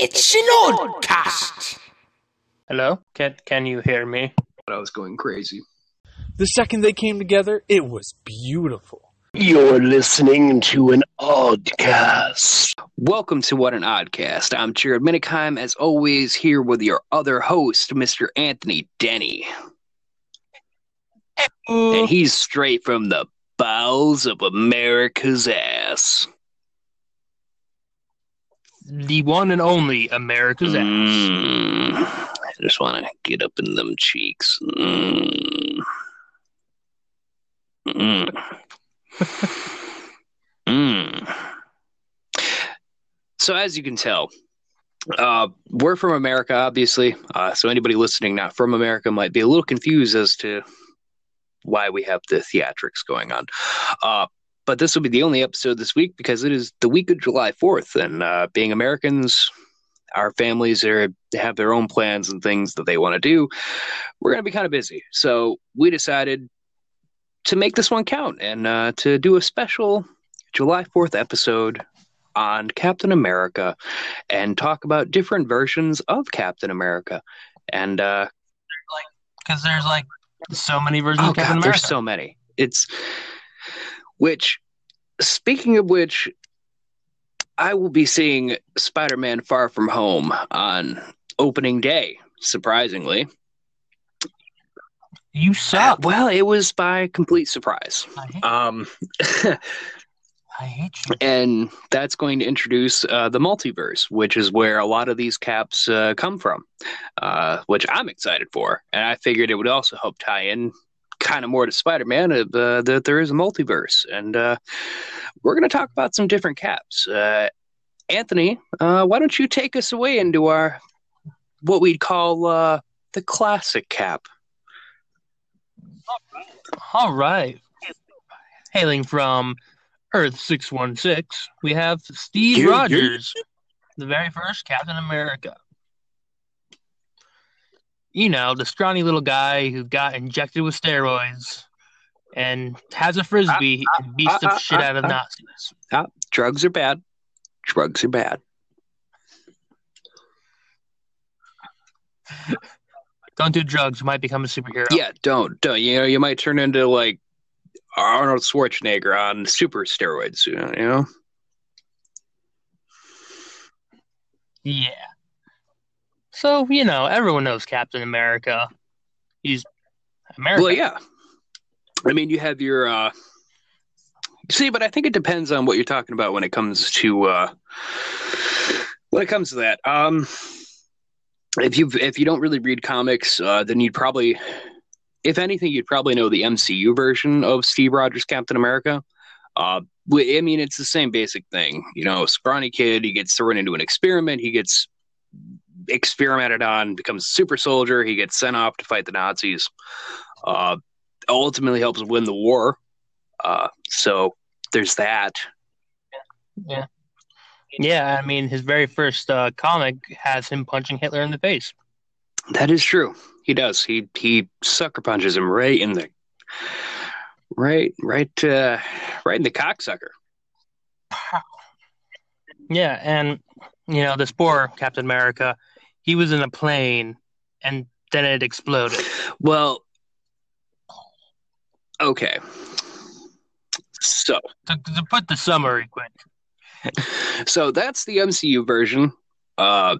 It's Synodcast. Hello? Can can you hear me? I was going crazy. The second they came together, it was beautiful. You're listening to an oddcast. Welcome to What an Oddcast. I'm Jared Minikheim, as always, here with your other host, Mr. Anthony Denny. And he's straight from the bowels of America's ass. The one and only America's ass. Mm, I just want to get up in them cheeks. Mm. Mm. mm. So, as you can tell, uh, we're from America, obviously. Uh, so, anybody listening not from America might be a little confused as to why we have the theatrics going on. Uh, but this will be the only episode this week because it is the week of July 4th. And uh, being Americans, our families are have their own plans and things that they want to do. We're going to be kind of busy. So we decided to make this one count and uh, to do a special July 4th episode on Captain America and talk about different versions of Captain America. And uh, Because there's like so many versions oh of Captain god, America. there's so many. It's which speaking of which I will be seeing Spider-Man Far From Home on opening day, surprisingly. you Uh, suck. well, it was by complete surprise. I hate, Um I hate you. and that's going to introduce uh, the multiverse, which is where a lot of these caps uh, come from, uh, which I'm excited for. And I figured it would also help tie in kind of more to Spider-Man of uh, that there is a multiverse, and uh, we're going to talk about some different caps. Uh, Anthony, uh, why don't you take us away into our what we'd call uh, the classic cap? All right. Hailing from Earth 616, we have Steve. Rogers, the very first Captain America. You know, the scrawny little guy who got injected with steroids and has a frisbee and beats ah, the ah, shit out of. Nazis. Drugs are bad. Drugs are bad. Don't do drugs, you might become a superhero. Yeah, don't don't. You know, you might turn into like Arnold Schwarzenegger on super steroids. You know, you know? Yeah. So, you know, everyone knows Captain America. He's American. Well, yeah. I mean, you have your uh see, but I think it depends on what you're talking about when it comes to uh when it comes to that. Um if you if you don't really read comics, uh then you'd probably if anything, you'd probably know the MCU version of Steve Rogers Captain America. Uh, I mean, it's the same basic thing. You know, scrawny kid, he gets thrown into an experiment, he gets experimented on, becomes a super soldier, he gets sent off to fight the Nazis. Uh, ultimately helps win the war. Uh, so there's that. Yeah. Yeah, I mean, his very first uh, comic has him punching Hitler in the face. That is true. He does. He he sucker punches him right in the right right uh right in the cocksucker. Yeah, and, you know, this poor Captain America, he was in a plane and then it exploded. Well, okay. So To, to put the summary quick. so that's the MCU version. Uh,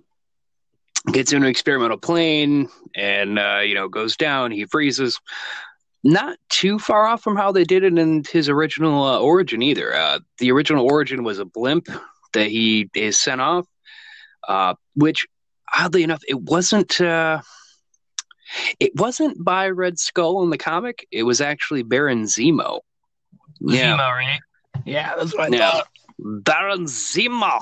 gets into an experimental plane and uh, you know goes down. He freezes. Not too far off from how they did it in his original uh, origin either. Uh, the original origin was a blimp that he is sent off, uh, which oddly enough, it wasn't. Uh, it wasn't by Red Skull in the comic. It was actually Baron Zemo. Yeah, Zemo, right? Yeah, that's what I Yeah. thought. Baron Zemo.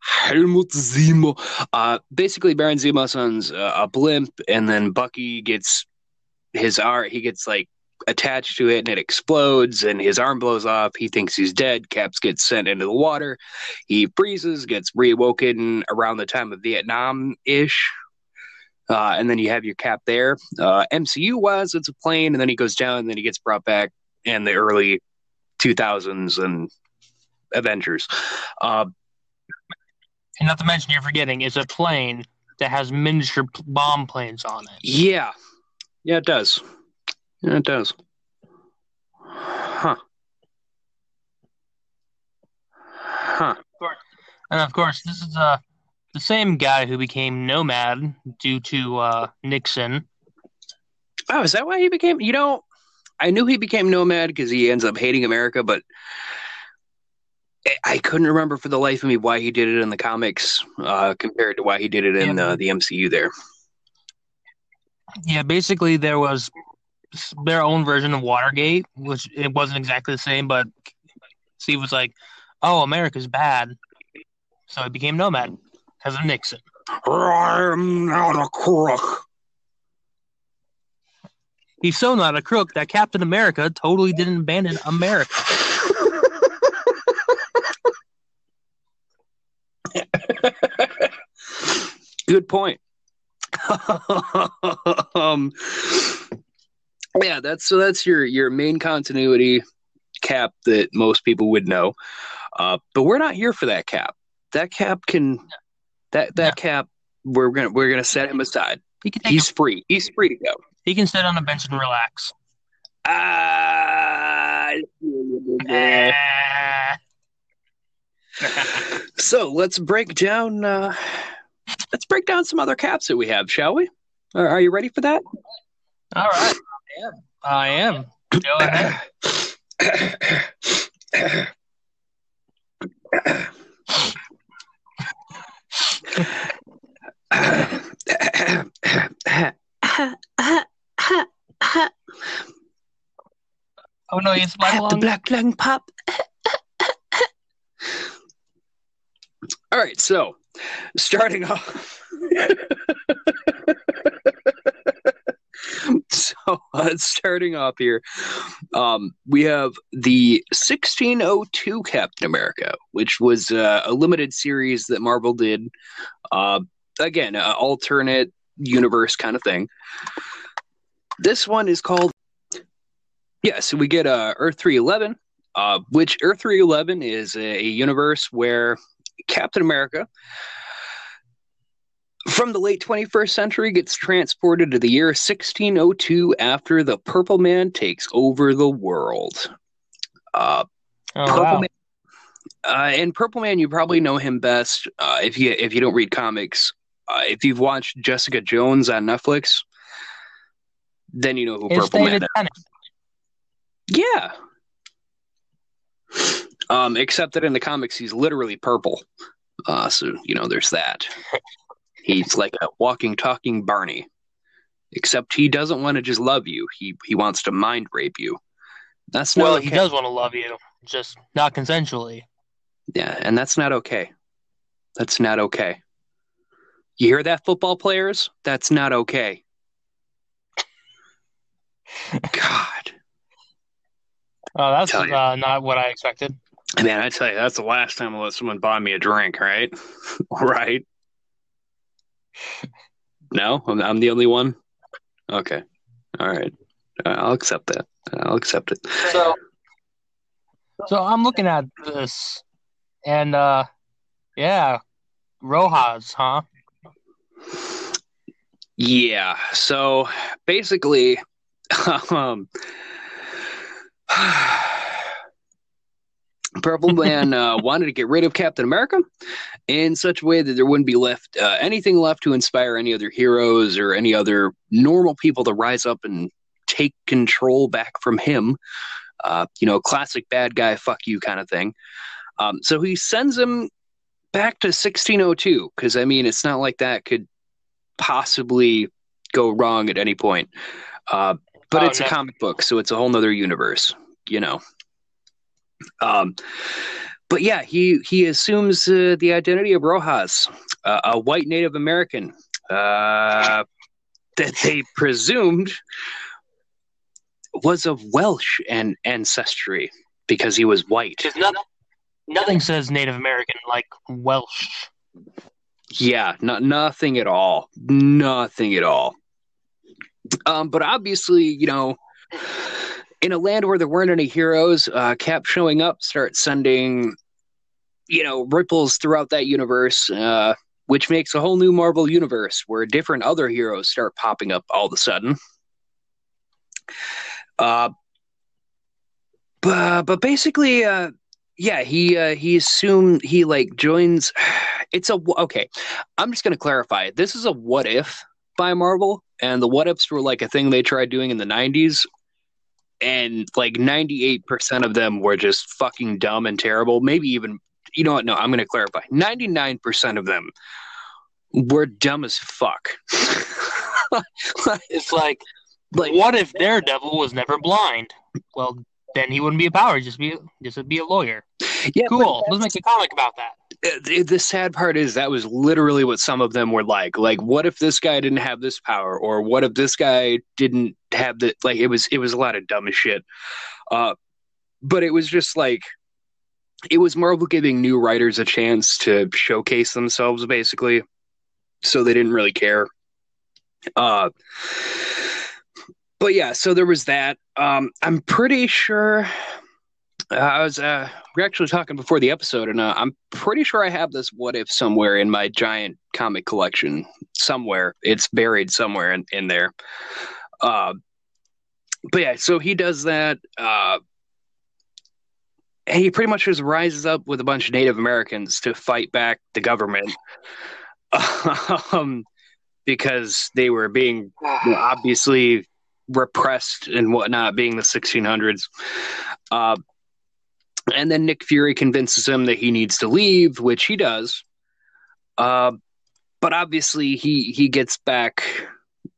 Helmut Zemo. Uh, basically, Baron Zemo sends uh, a blimp, and then Bucky gets his art. He gets like attached to it, and it explodes, and his arm blows off. He thinks he's dead. Caps gets sent into the water. He freezes, gets reawoken around the time of Vietnam ish. Uh, and then you have your cap there. Uh, MCU wise, it's a plane, and then he goes down, and then he gets brought back in the early 2000s and Avengers. Uh, And not to mention, you're forgetting it's a plane that has miniature bomb planes on it. Yeah. Yeah, it does. Yeah, it does. Huh. Huh. And of course, this is uh, the same guy who became nomad due to uh, Nixon. Oh, is that why he became? You know, I knew he became nomad because he ends up hating America, but I- couldn't remember for the life of me why he did it in the comics uh, compared to why he did it in Yeah. uh, the MCU. There. Yeah, basically there was their own version of Watergate, which it wasn't exactly the same, but Steve was like, "Oh, America's bad," so he became nomad because of Nixon. I'm not a crook. He's so not a crook that Captain America totally didn't abandon America. Good point. um, yeah, that's so. That's your your main continuity cap that most people would know. Uh, but we're not here for that cap. That cap can that that cap. We're gonna we're gonna set him aside. He can He's free. He's free to go. he can sit on a bench and relax. Ah. Ah. so let's break down. Uh, let's break down some other caps that we have, shall we? Are, are you ready for that? All right, I oh, am. Go ahead. Oh no, it's my the black lung pop. All right, so starting off. so uh, starting off here, um, we have the 1602 Captain America, which was uh, a limited series that Marvel did. Uh, again, alternate universe kind of thing. This one is called yeah, so we get uh, Earth 311, uh, which Earth 311 is a universe where Captain America from the late 21st century gets transported to the year 1602 after the Purple Man takes over the world. Uh, Oh, Purple wow. Man. Uh, and Purple Man, you probably know him best uh, if you if you don't read comics. Uh, if you've watched Jessica Jones on Netflix, then you know who It's Purple Man David is. Yeah. Um, except that in the comics he's literally purple. Uh, so you know there's that. He's like a walking, talking Barney. Except he doesn't want to just love you. He he wants to mind rape you. That's not Well, okay. he does want to love you, just not consensually. Yeah, and that's not okay. That's not okay. You hear that, football players? That's not okay. God. Oh, that's uh, not what I expected. Man, I tell you, that's the last time I let someone buy me a drink, right? right? No, I'm, I'm the only one. Okay, all right, Uh, I'll accept that. I'll accept it. So, so I'm looking at this, and uh, yeah, Rojas, huh? Yeah. So basically, um, Purple Man uh, wanted to get rid of Captain America in such a way that there wouldn't be left uh, anything left to inspire any other heroes or any other normal people to rise up and take control back from him. Uh, you know, classic bad guy, fuck you kind of thing. Um, so he sends him back to 1602 because I mean, it's not like that could possibly go wrong at any point. Uh, but Oh, it's no. a comic book, so it's a whole nother universe, you know. Um, but yeah, he he assumes uh, the identity of Rojas, uh, a white Native American uh, that they presumed was of Welsh and ancestry because he was white. Nothing, nothing says Native American like Welsh. Yeah, not nothing at all. Nothing at all. Um, but obviously, you know, in a land where there weren't any heroes, uh, Cap showing up starts sending you know, ripples throughout that universe, uh, which makes a whole new Marvel universe where different other heroes start popping up all of a sudden. Uh, but but basically, uh, yeah, he uh, he assumed he like joins. It's a okay. I'm just gonna clarify. This is a what if by Marvel, and the what ifs were like a thing they tried doing in the '90s, and like 98% of them were just fucking dumb and terrible. Maybe even you know what? No, I'm gonna clarify. 99% of them were dumb as fuck. It's like, like, what if Daredevil was never blind? Well, then he wouldn't be a power. Just be, just be a lawyer. yeah, Cool. Let's make a comic about that. The, sad part is that was literally what some of them were like like what if this guy didn't have this power or what if this guy didn't have the like it was it was a lot of dumb shit. Uh but it was just like it was marvel giving new writers a chance to showcase themselves basically so they didn't really care. Uh but yeah so there was that. Um i'm pretty sure I was uh, we are actually talking before the episode, and uh, I'm pretty sure I have this what if somewhere in my giant comic collection. Somewhere it's buried somewhere in, in there. Uh, but yeah, so he does that. Uh, he pretty much just rises up with a bunch of Native Americans to fight back the government, um, because they were being you know, obviously repressed and whatnot, being the 1600s. Uh, and then Nick Fury convinces him that he needs to leave, which he does. Uh, but obviously, he he gets back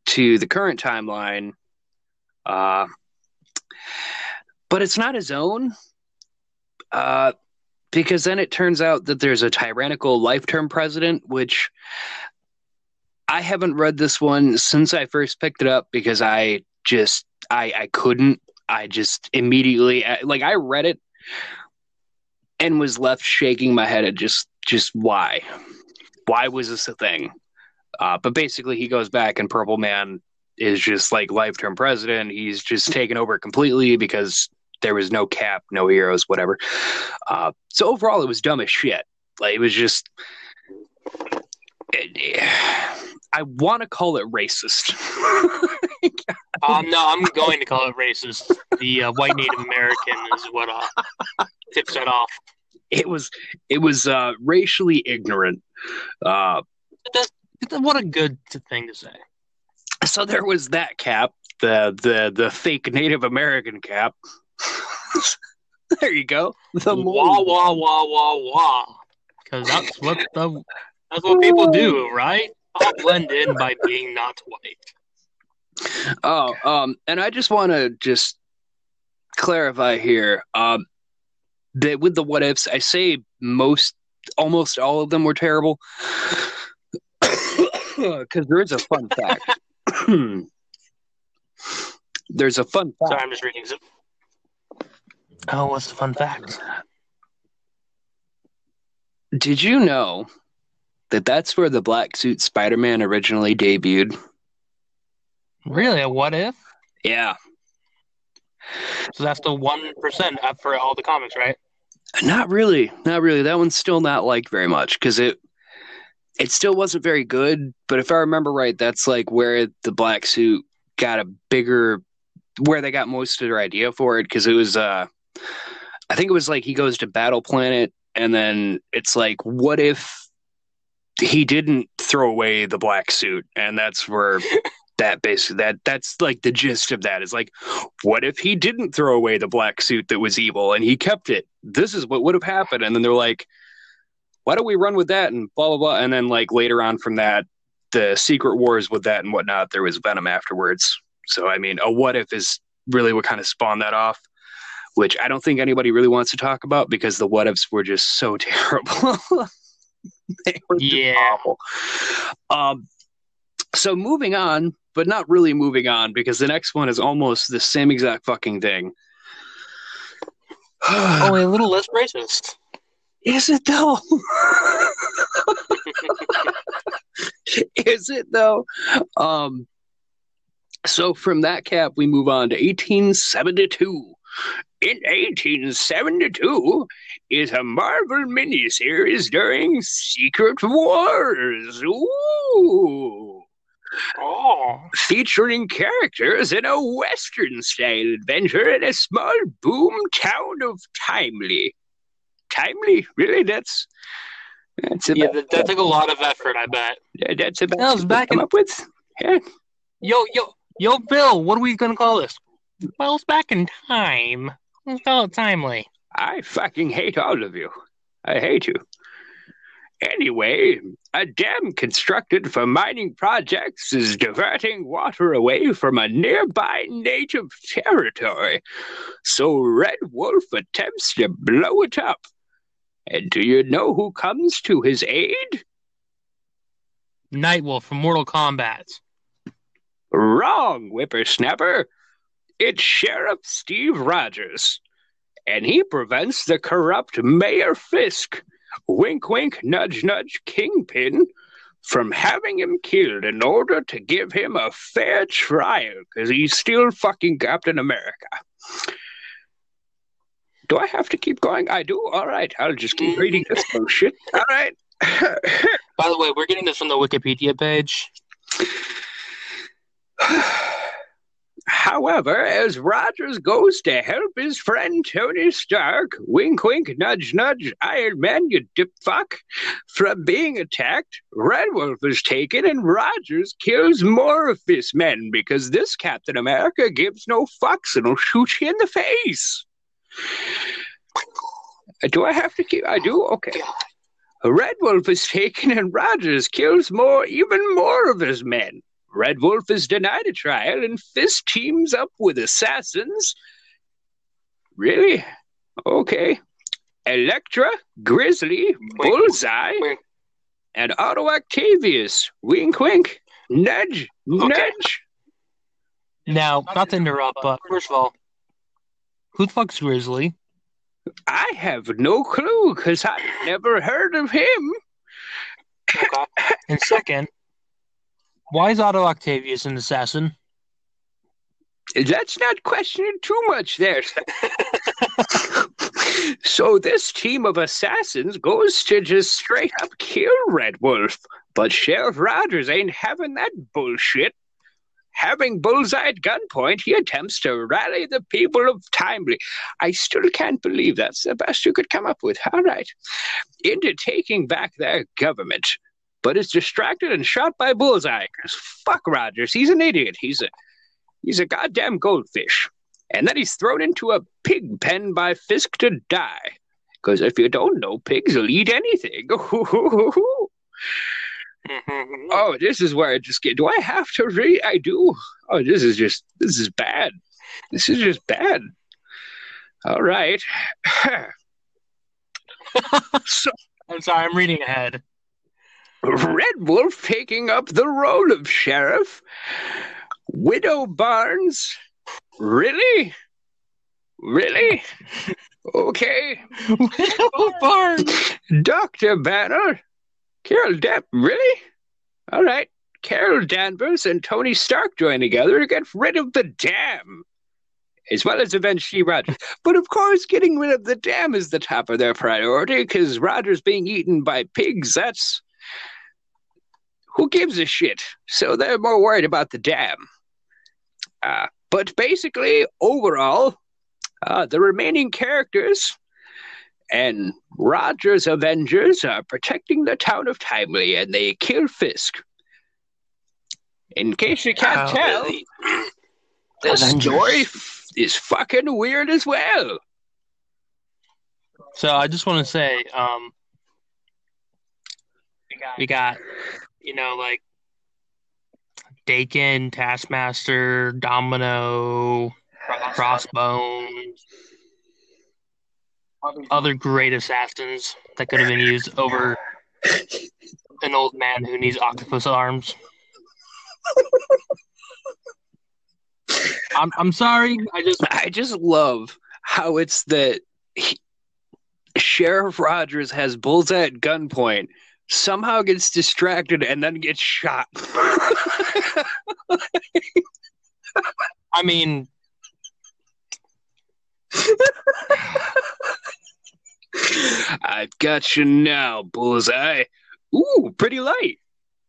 to the current timeline. Uh, but it's not his own. Uh, because then it turns out that there's a tyrannical life term president, which I haven't read this one since I first picked it up because I just I I couldn't. I just immediately like I read it and was left shaking my head at just just why? Why was this a thing? Uh, but basically he goes back and purple man is just like lifetime president. He's just taken over completely because there was no cap no heroes whatever. Uh, so overall it was dumb as shit. Like it was just it, i want to call it racist Um, no, I'm going to call it racist. The uh, white Native American is what uh, tips that off. it was it was uh, racially ignorant uh, That's, what a good thing to say. so there was that cap the the the fake native american cap there you go the Wah wah wah wah wah. Because that's what the that's what people do, right? I'll blend in by being not white. Oh um and i just want to just clarify here um that with the what ifs i say most almost all of them were terrible because there is a fun fact there's a fun fact Sorry, I'm just reading some. Oh, what's the fun fact? Did you know that that's where the black suit Spider-Man originally debuted? Really, a what if? Yeah, So that's the one percent up for all the comics, right? not really, not really. That one's still not liked very much because it it still wasn't very good. But if I remember right, that's like where the black suit got a bigger, where they got most of their idea for it because it was, uh I think it was like he goes to Battle Planet, and then it's like, what if he didn't throw away the black suit, and that's where that basically that that's like the gist of that is like what if he didn't throw away the black suit that was evil and he kept it? This is what would have happened. And then they're like why don't we run with that and blah blah blah. And then like later on from that the secret wars with that and whatnot there was venom afterwards. So i mean a what if is really what kind of spawned that off which i don't think anybody really wants to talk about because the what ifs were just so terrible. They were just Yeah. awful. Um so moving on but not really moving on because the next one is almost the same exact fucking thing Only a little less racist. Is it though? Is it though? Um, so from that cap, we move on to 1872. in 1872 is a Marvel miniseries during Secret Wars. Ooh. Oh. Featuring characters in a Western style adventure in a small boom town of Timely. Timely? Really? That's. That's Yeah, about, that, that took a lot of effort, I bet. that's about That was what back come in- up with. Yeah. Yo, yo, yo, Bill, what are we gonna call this? Well, it's back in time. Let's call it timely. I fucking hate all of you. I hate you. Anyway, a dam constructed for mining projects is diverting water away from a nearby native territory. So Red Wolf attempts to blow it up. And do you know who comes to his aid? Nightwolf from Mortal Kombat. Wrong, whippersnapper. It's Sheriff Steve Rogers. And he prevents the corrupt Mayor Fisk, wink wink, nudge nudge, Kingpin, from having him killed in order to give him a fair trial, because he's still fucking Captain America. Do I have to keep going? I do? All right, I'll just keep mm. reading this bullshit. All right. By the way, we're getting this from the Wikipedia page. However, as Rogers goes to help his friend Tony Stark, wink wink, nudge nudge, Iron Man, you dip fuck, from being attacked, Red Wolf is taken and Rogers kills more of his men because this Captain America gives no fucks and will shoot you in the face. Do I have to keep? I do? Okay. Red Wolf is taken and Rogers kills more, even more of his men. Red Wolf is denied a trial and Fisk teams up with assassins. Really? Okay. Elektra, Grizzly, Wait. Bullseye, Wait. and Otto Octavius. Wink, wink. Nudge, nudge. Now, not to interrupt, but first of all, who the fuck's Grizzly? I have no clue because I've never heard of him. Okay. And second, why is Otto Octavius an assassin? Let's not questioning too much there. so this team of assassins goes to just straight up kill Red Wolf. But Sheriff Rogers ain't having that bullshit. Having Bullseye at gunpoint, he attempts to rally the people of Timely. I still can't believe that's the best you could come up with. All right. Into taking back their government. But is distracted and shot by Bullseye. Because fuck Rogers. He's an idiot. He's a He's a goddamn goldfish. And then he's thrown into a pig pen by Fisk to die. Because if you don't know, pigs will eat anything. Mm-hmm. oh, this is where I just get. Do I have to read? I do. Oh, this is just. This is bad. This is just bad. All right. so, I'm sorry, I'm reading ahead. Red Wolf taking up the role of sheriff. Widow Barnes. Really? Really? Okay. Widow Barnes. Dr. Banner. Carol Depp. Really? All right. Carol Danvers and Tony Stark join together to get rid of the dam. As well as avenge Steve Rogers. But of course, getting rid of the dam is the top of their priority because Rogers being eaten by pigs, that's. Who gives a shit? So they're more worried about the dam. Uh, but basically, overall, uh, the remaining characters and Rogers' Avengers are protecting the town of Timely and they kill Fisk. In case you can't Oh, tell, really? the Avengers. story f- is fucking weird as well. So I just want to say, um, we got, you know, like Daken, Taskmaster, Domino, Crossbones, other great assassins that could have been used over an old man who needs octopus arms. I'm I'm sorry. I just I just love how it's that he- Sheriff Rogers has Bullseye at gunpoint, somehow gets distracted, and then gets shot. I mean, I've got you now, bullseye. Ooh, pretty light.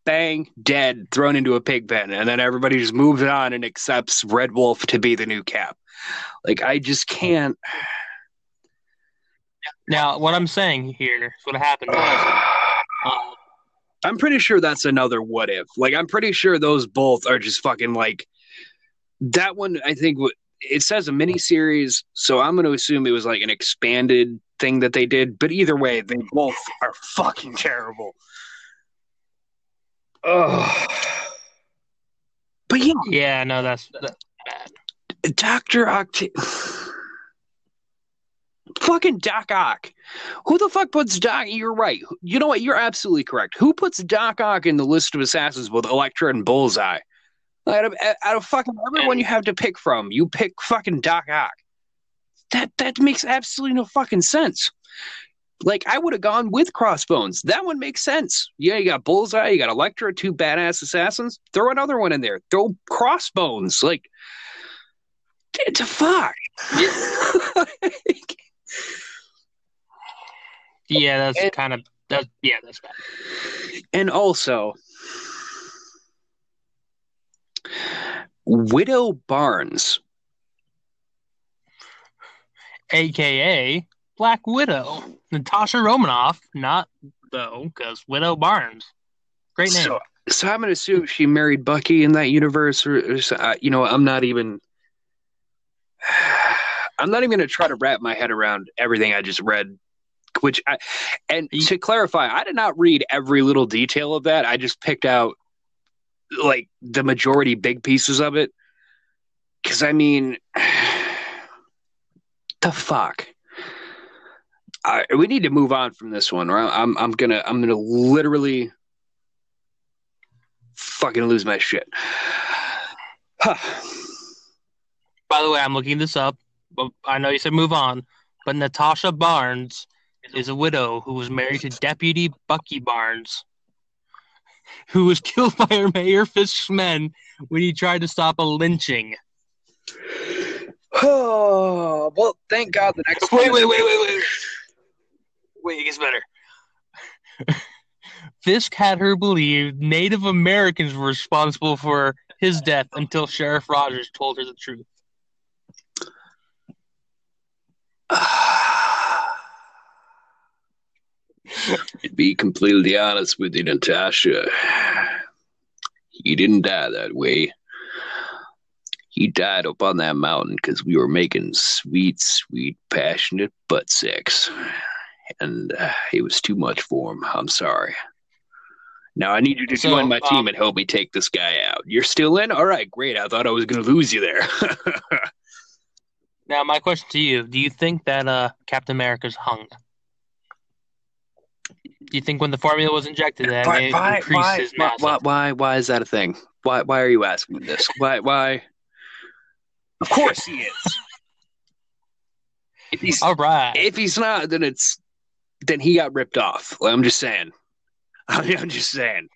Bang, dead, thrown into a pig pen, and then everybody just moves on and accepts Red Wolf to be the new Cap. Like I just can't. Now, what I'm saying here is what happened was, uh, I'm pretty sure that's another what if. Like I'm pretty sure those both are just fucking like that one. I think w- it says a mini series, so I'm going to assume it was like an expanded thing that they did. But either way, they both are fucking terrible. Oh, But yeah, yeah, no, that's, that's bad. Doctor Octa. Fucking Doc Ock. Who the fuck puts Doc? You're right. You know what? You're absolutely correct. Who puts Doc Ock in the list of assassins with Elektra and Bullseye? Out of, out of fucking everyone you have to pick from, you pick fucking Doc Ock. That that makes absolutely no fucking sense. Like I would have gone with Crossbones. That one makes sense. Yeah, you got Bullseye, you got Elektra, two badass assassins. Throw another one in there. Throw Crossbones. Like, the fuck. Yeah, that's And- kind of that. Yeah, that's bad. and also, Widow Barnes. AKA Black Widow, Natasha Romanoff. Not though, because Widow Barnes. Great name. So, so I'm gonna assume she married Bucky in that universe, or, or uh, you know, I'm not even. I'm not even gonna try to wrap my head around everything I just read. Which I, and to clarify, I did not read every little detail of that. I just picked out like the majority big pieces of it. Because I mean, the fuck. I, we need to move on from this one. Or I'm I'm gonna I'm gonna literally fucking lose my shit. Huh. By the way, I'm looking this up. But I know you said move on, but Natasha Barnes is a widow who was married to Deputy Bucky Barnes, who was killed by her Mayor Fisk's men when he tried to stop a lynching. Oh, well, thank God the next Wait, wait, wait, wait, wait. Wait, it gets better. Fisk had her believe Native Americans were responsible for his death until Sheriff Rogers told her the truth. To be completely honest with you, Natasha, he didn't die that way. He died up on that mountain because we were making sweet, sweet, passionate butt sex. And uh, it was too much for him. I'm sorry. Now I need you to So, join my team um, and help me take this guy out. You're still in? All right, great. I thought I was going to lose you there. Now, my question to you: Do you think that uh, Captain America's hung? Do you think when the formula was injected that why, it why, increased why, his why, mass? why, why, why is that a thing? Why, why are you asking this? Why, why? Of course he is. if he's All right. if he's not, then it's then he got ripped off. Like, I'm just saying. I'm just saying.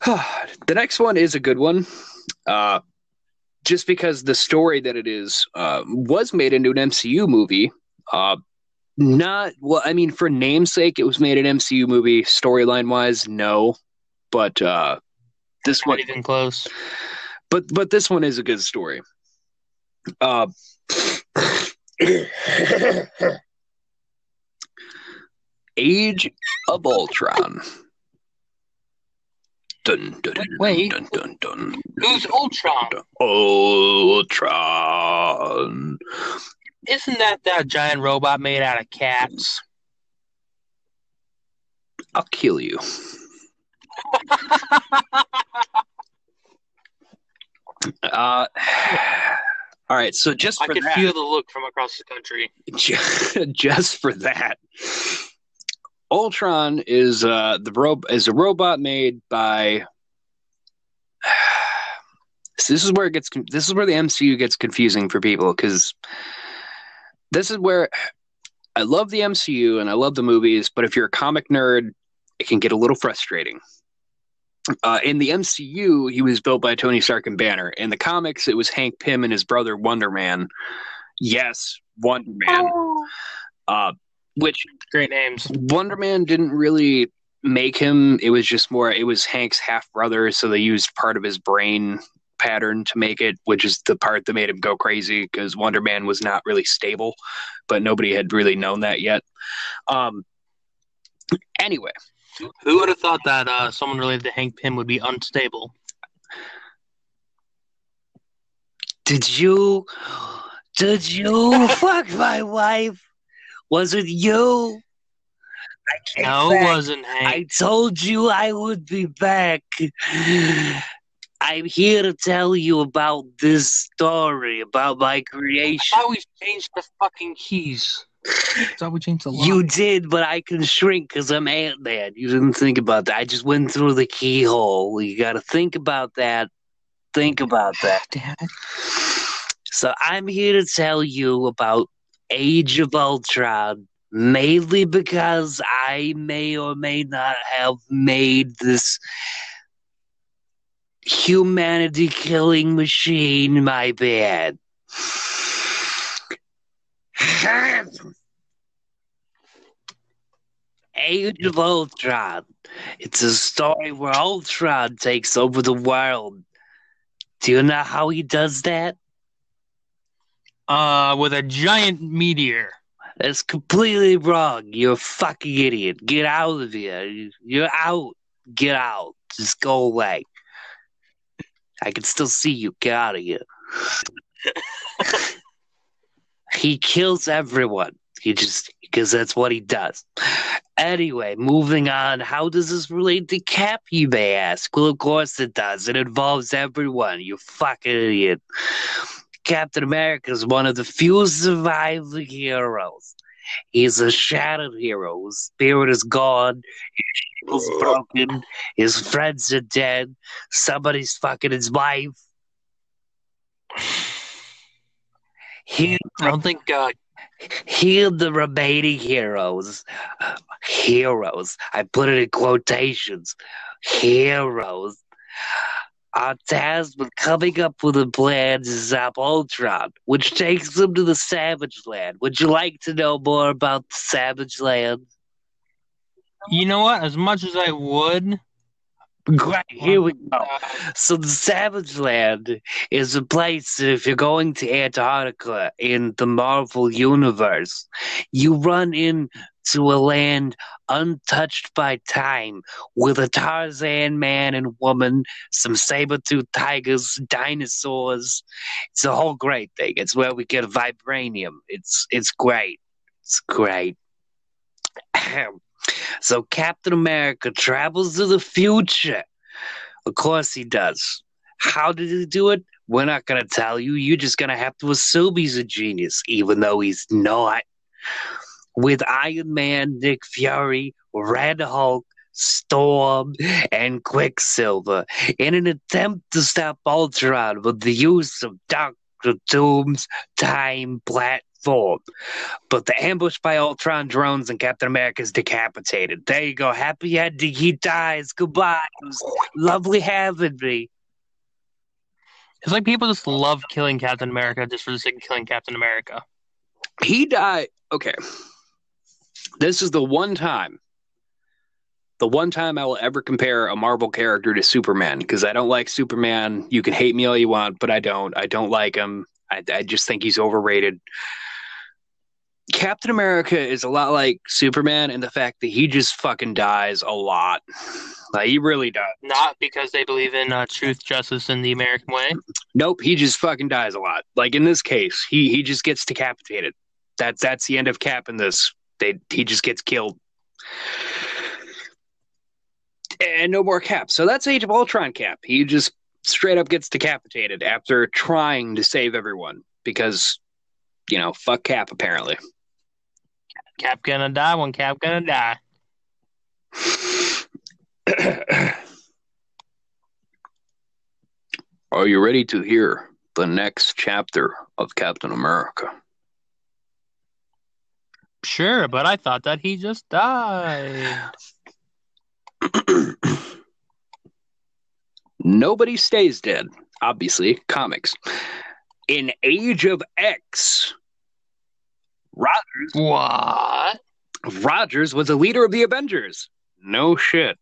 the next one is a good one. Uh, just because the story that it is uh, was made into an MCU movie. Uh, not well. I mean, for namesake, it was made an MCU movie. Storyline wise, no. But uh, this one, even close. but but this one is a good story. Uh, Age of Ultron. Dun, dun, Wait. dun, dun, dun, Who's Ultron? Ultron. Isn't that that giant robot made out of cats? I'll kill you. Uh, all right, so just I for could that, feel the look from across the country. ju- just for that, Ultron is uh the ro- is a robot made by. So this is where it gets. This is where the MCU gets confusing for people because this is where I love the MCU and I love the movies, but if you're a comic nerd, it can get a little frustrating. Uh, in the MCU, he was built by Tony Stark and Banner. In the comics, it was Hank Pym and his brother Wonder Man. Yes, Wonder Man. Uh, which Great names. Wonder Man didn't really make him. It was just more. It was Hank's half brother, so they used part of his brain pattern to make it, which is the part that made him go crazy because Wonder Man was not really stable, but nobody had really known that yet. Um. Anyway, Who would have thought that uh, someone related to Hank Pym would be unstable? Did you? Did you fuck my wife? Was it you? I came No, it wasn't I told you I would be back. I'm here to tell you about this story about my I creation. thought we changed the fucking keys. I thought we changed the lock. You did, but I can shrink because I'm Ant Man. You didn't think about that. I just went through the keyhole. You got to think about that. Think about that. Damn it. So I'm here to tell you about Age of Ultron, mainly because I may or may not have made this humanity killing machine my bad. Age of Ultron. It's a story where Ultron takes over the world. Do you know how he does that? Uh, with a giant meteor. That's completely wrong. You're a fucking idiot. Get out of here. You're out. Get out. Just go away. I can still see you. Get out of here. he kills everyone. He just because that's what he does. Anyway, moving on. How does this relate to Cap? You may ask. Well, of course it does. It involves everyone. You fucking idiot. Captain America is one of the few surviving heroes. He's a shattered hero. His spirit is gone. His shield's broken. His friends are dead. Somebody's fucking his wife. He I don't think uh, healed the remaining heroes. Heroes. I put it in quotations. Heroes are tasked with coming up with a plan to stop Ultron, which takes them to the Savage Land. Would you like to know more about the Savage Land? you know what? As much as I would, Great, here we go. uh, So the Savage Land is a place if you're going to Antarctica in the Marvel universe, you run into a land untouched by time with a Tarzan man and woman, some saber-toothed tigers, dinosaurs. It's a whole great thing. It's where we get vibranium. It's it's great. It's great. So Captain America travels to the future. Of course he does. How did he do it? We're not going to tell you. You're just going to have to assume he's a genius, even though he's not. With Iron Man, Nick Fury, Red Hulk, Storm, and Quicksilver in an attempt to stop Ultron with the use of Doctor Doom's time platform. But the ambush by Ultron drones and Captain America is decapitated. There you go. Happy ending. He dies. Goodbye. It was lovely having me. it's like people just love killing Captain America just for the sake of killing Captain America. he died. Okay, this is the one time, the one time I will ever compare a Marvel character to Superman because I don't like Superman. You can hate me all you want, but I don't. I don't like him. I, I just think he's overrated. Captain America is a lot like Superman in the fact that he just fucking dies a lot. Like he really does. Not because they believe in uh, truth, justice, and the American way. Nope, he just fucking dies a lot. Like in this case, he he just gets decapitated. That's that's the end of Cap in this. They he just gets killed. And no more Cap. So that's Age of Ultron Cap. He just straight up gets decapitated after trying to save everyone because you know, fuck Cap apparently. Cap gonna die when Cap gonna die. Are you ready to hear the next chapter of Captain America? Sure, but I thought that he just died. nobody stays dead. Obviously, comics. In Age of X, Rogers, What? Rogers was a leader of the Avengers. No shit.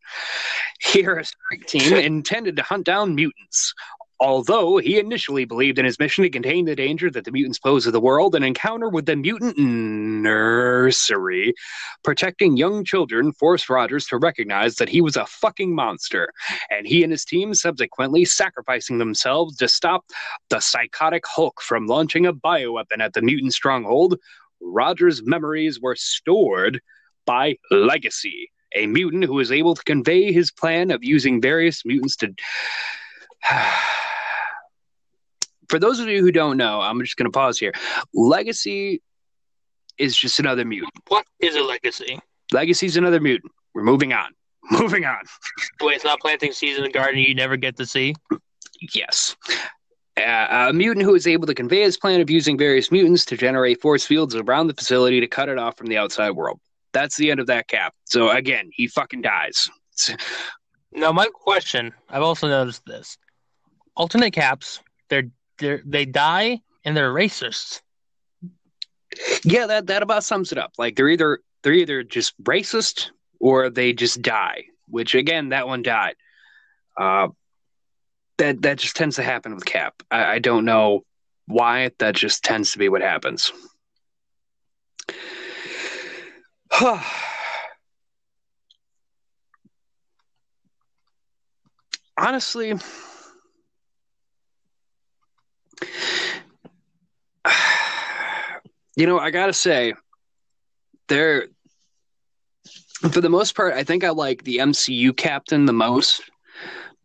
Here, a strike team intended to hunt down mutants. Although he initially believed in his mission to contain the danger that the mutants pose to the world, an encounter with the mutant nursery protecting young children forced Rogers to recognize that he was a fucking monster, and he and his team subsequently sacrificing themselves to stop the psychotic Hulk from launching a bioweapon at the mutant stronghold. Rogers' memories were stored by Legacy, a mutant who was able to convey his plan of using various mutants to. For those of you who don't know, I'm just going to pause here. Legacy is just another mutant. What is a legacy? Legacy's another mutant. We're moving on. Moving on. Wait, it's not planting seeds in the garden you never get to see. Yes. Uh, a mutant who is able to convey his plan of using various mutants to generate force fields around the facility to cut it off from the outside world. That's the end of that cap. So again, he fucking dies. Now, my question: I've also noticed this. Alternate caps, they're they they die and they're racists. Yeah, that that about sums it up. Like they're either they're either just racist or they just die. Which again, that one died. Uh, that that just tends to happen with Cap. I, I don't know why. That just tends to be what happens. Honestly, you know, I gotta say, there, for the most part, I think I like the MCU captain the most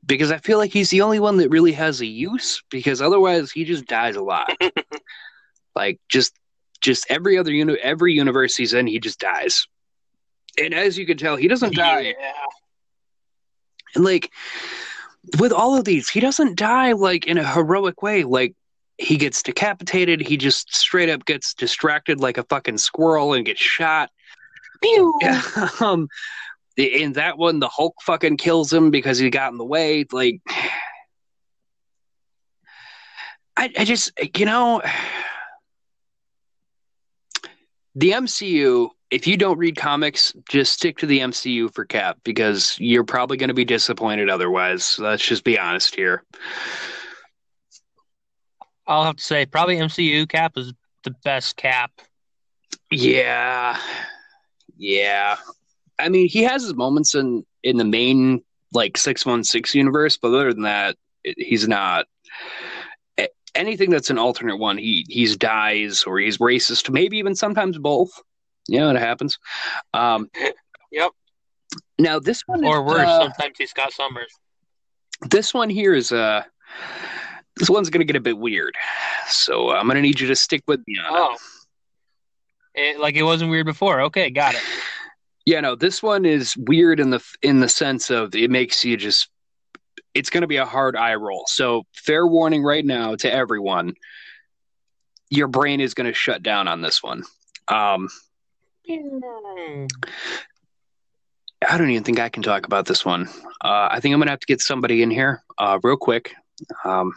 because I feel like he's the only one that really has a use. Because otherwise, he just dies a lot. like just, just every other uni- every universe he's in, he just dies. And as you can tell, he doesn't die. Yeah. And like with all of these, he doesn't die like in a heroic way. Like he gets decapitated, he just straight up gets distracted like a fucking squirrel and gets shot. Pew. um in that one the Hulk fucking kills him because he got in the way. Like I, I just you know the MCU if you don't read comics, just stick to the MCU for Cap because you're probably going to be disappointed otherwise. Let's just be honest here. I'll have to say, probably MCU cap is the best cap. Yeah. Yeah. I mean, he has his moments in in the main like 616 universe, but other than that, it, he's not anything that's an alternate one. He he's dies or he's racist, maybe even sometimes both. Yeah, it happens. Um Yep. now this one Or is, worse, uh, sometimes he's Scott Summers. this one here is uh this one's gonna get a bit weird. So I'm gonna need you to stick with me on it. Oh. It, like it wasn't weird before. Okay, got it. Yeah, no, this one is weird in the in the sense of it makes you just it's going to be a hard eye roll. So, fair warning right now to everyone. Your brain is going to shut down on this one. Um I don't even think I can talk about this one. Uh, I think I'm going to have to get somebody in here uh, real quick. Um,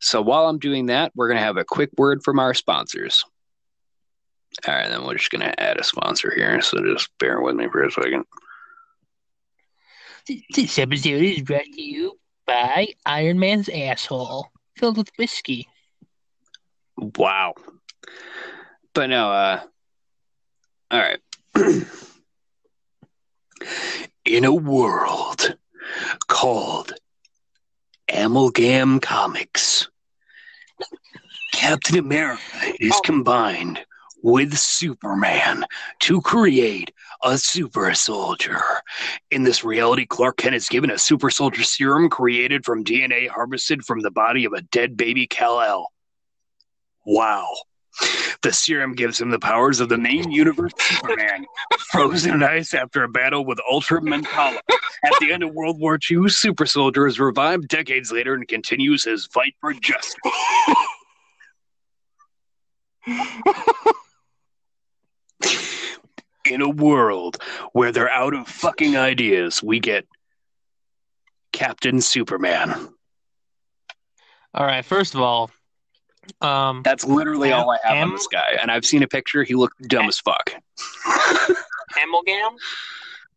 so while I'm doing that, we're going to have a quick word from our sponsors. All right, then we're just going to add a sponsor here. So just bear with me for a second. This episode is brought to you by Iron Man's asshole filled with whiskey. Wow. But no, uh, all right. In a world called Amalgam Comics, Captain America is combined with Superman to create a super soldier. In this reality, Clark Kent is given a super soldier serum created from DNA harvested from the body of a dead baby Kal-El. Wow. The serum gives him the powers of the main universe Superman, frozen in ice after a battle with Ultra Metallo. At the end of World War II, Super Soldier is revived decades later and continues his fight for justice. In a world where they're out of fucking ideas, we get Captain Superman. All right. First of all, um, That's literally all I have on this guy. And I've seen a picture. He looked dumb as fuck. Amalgam.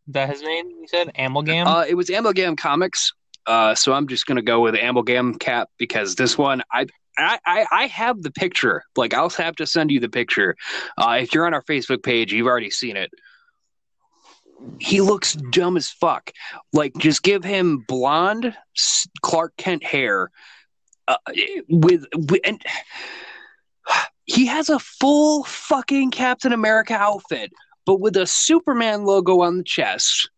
Is that his name? You said Amalgam. Uh, it was Amalgam Comics. Uh, so I'm just gonna go with Amalgam Cap because this one I. I, I, have the picture. Like I'll have to send you the picture. Uh, if you're on our Facebook page, you've already seen it. He looks dumb as fuck. Like just give him blonde Clark Kent hair, uh, with, with and he has a full fucking Captain America outfit, but with a Superman logo on the chest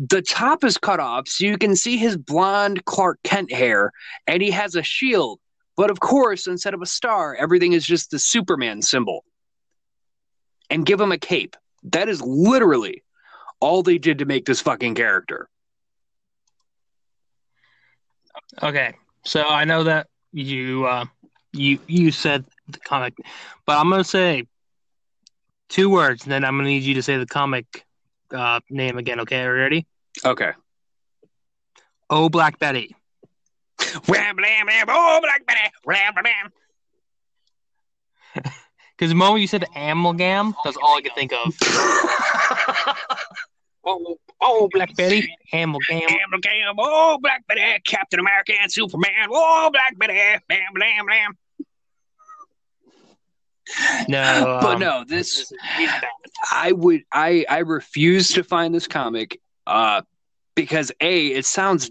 the top is cut off so you can see his blonde Clark Kent hair, and he has a shield. But of course, instead of a star, everything is just the Superman symbol. And give him a cape. That is literally all they did to make this fucking character. Okay, so I know that you uh, you you said the comic, but I'm gonna say two words, and then I'm gonna need you to say the comic uh, name again. Okay, are you ready? Okay. Oh, Black Betty. Wham, blam, blam, oh, Black Betty. Wham, blam. Because the moment you said amalgam, that's all I could think of. Oh, oh, Black Betty, amalgam. Amalgam, oh, Black Betty. Captain America and Superman. Oh, Black Betty. Bam, blam, blam. No, but um, no, this. I would I I refuse to find this comic uh because A, it sounds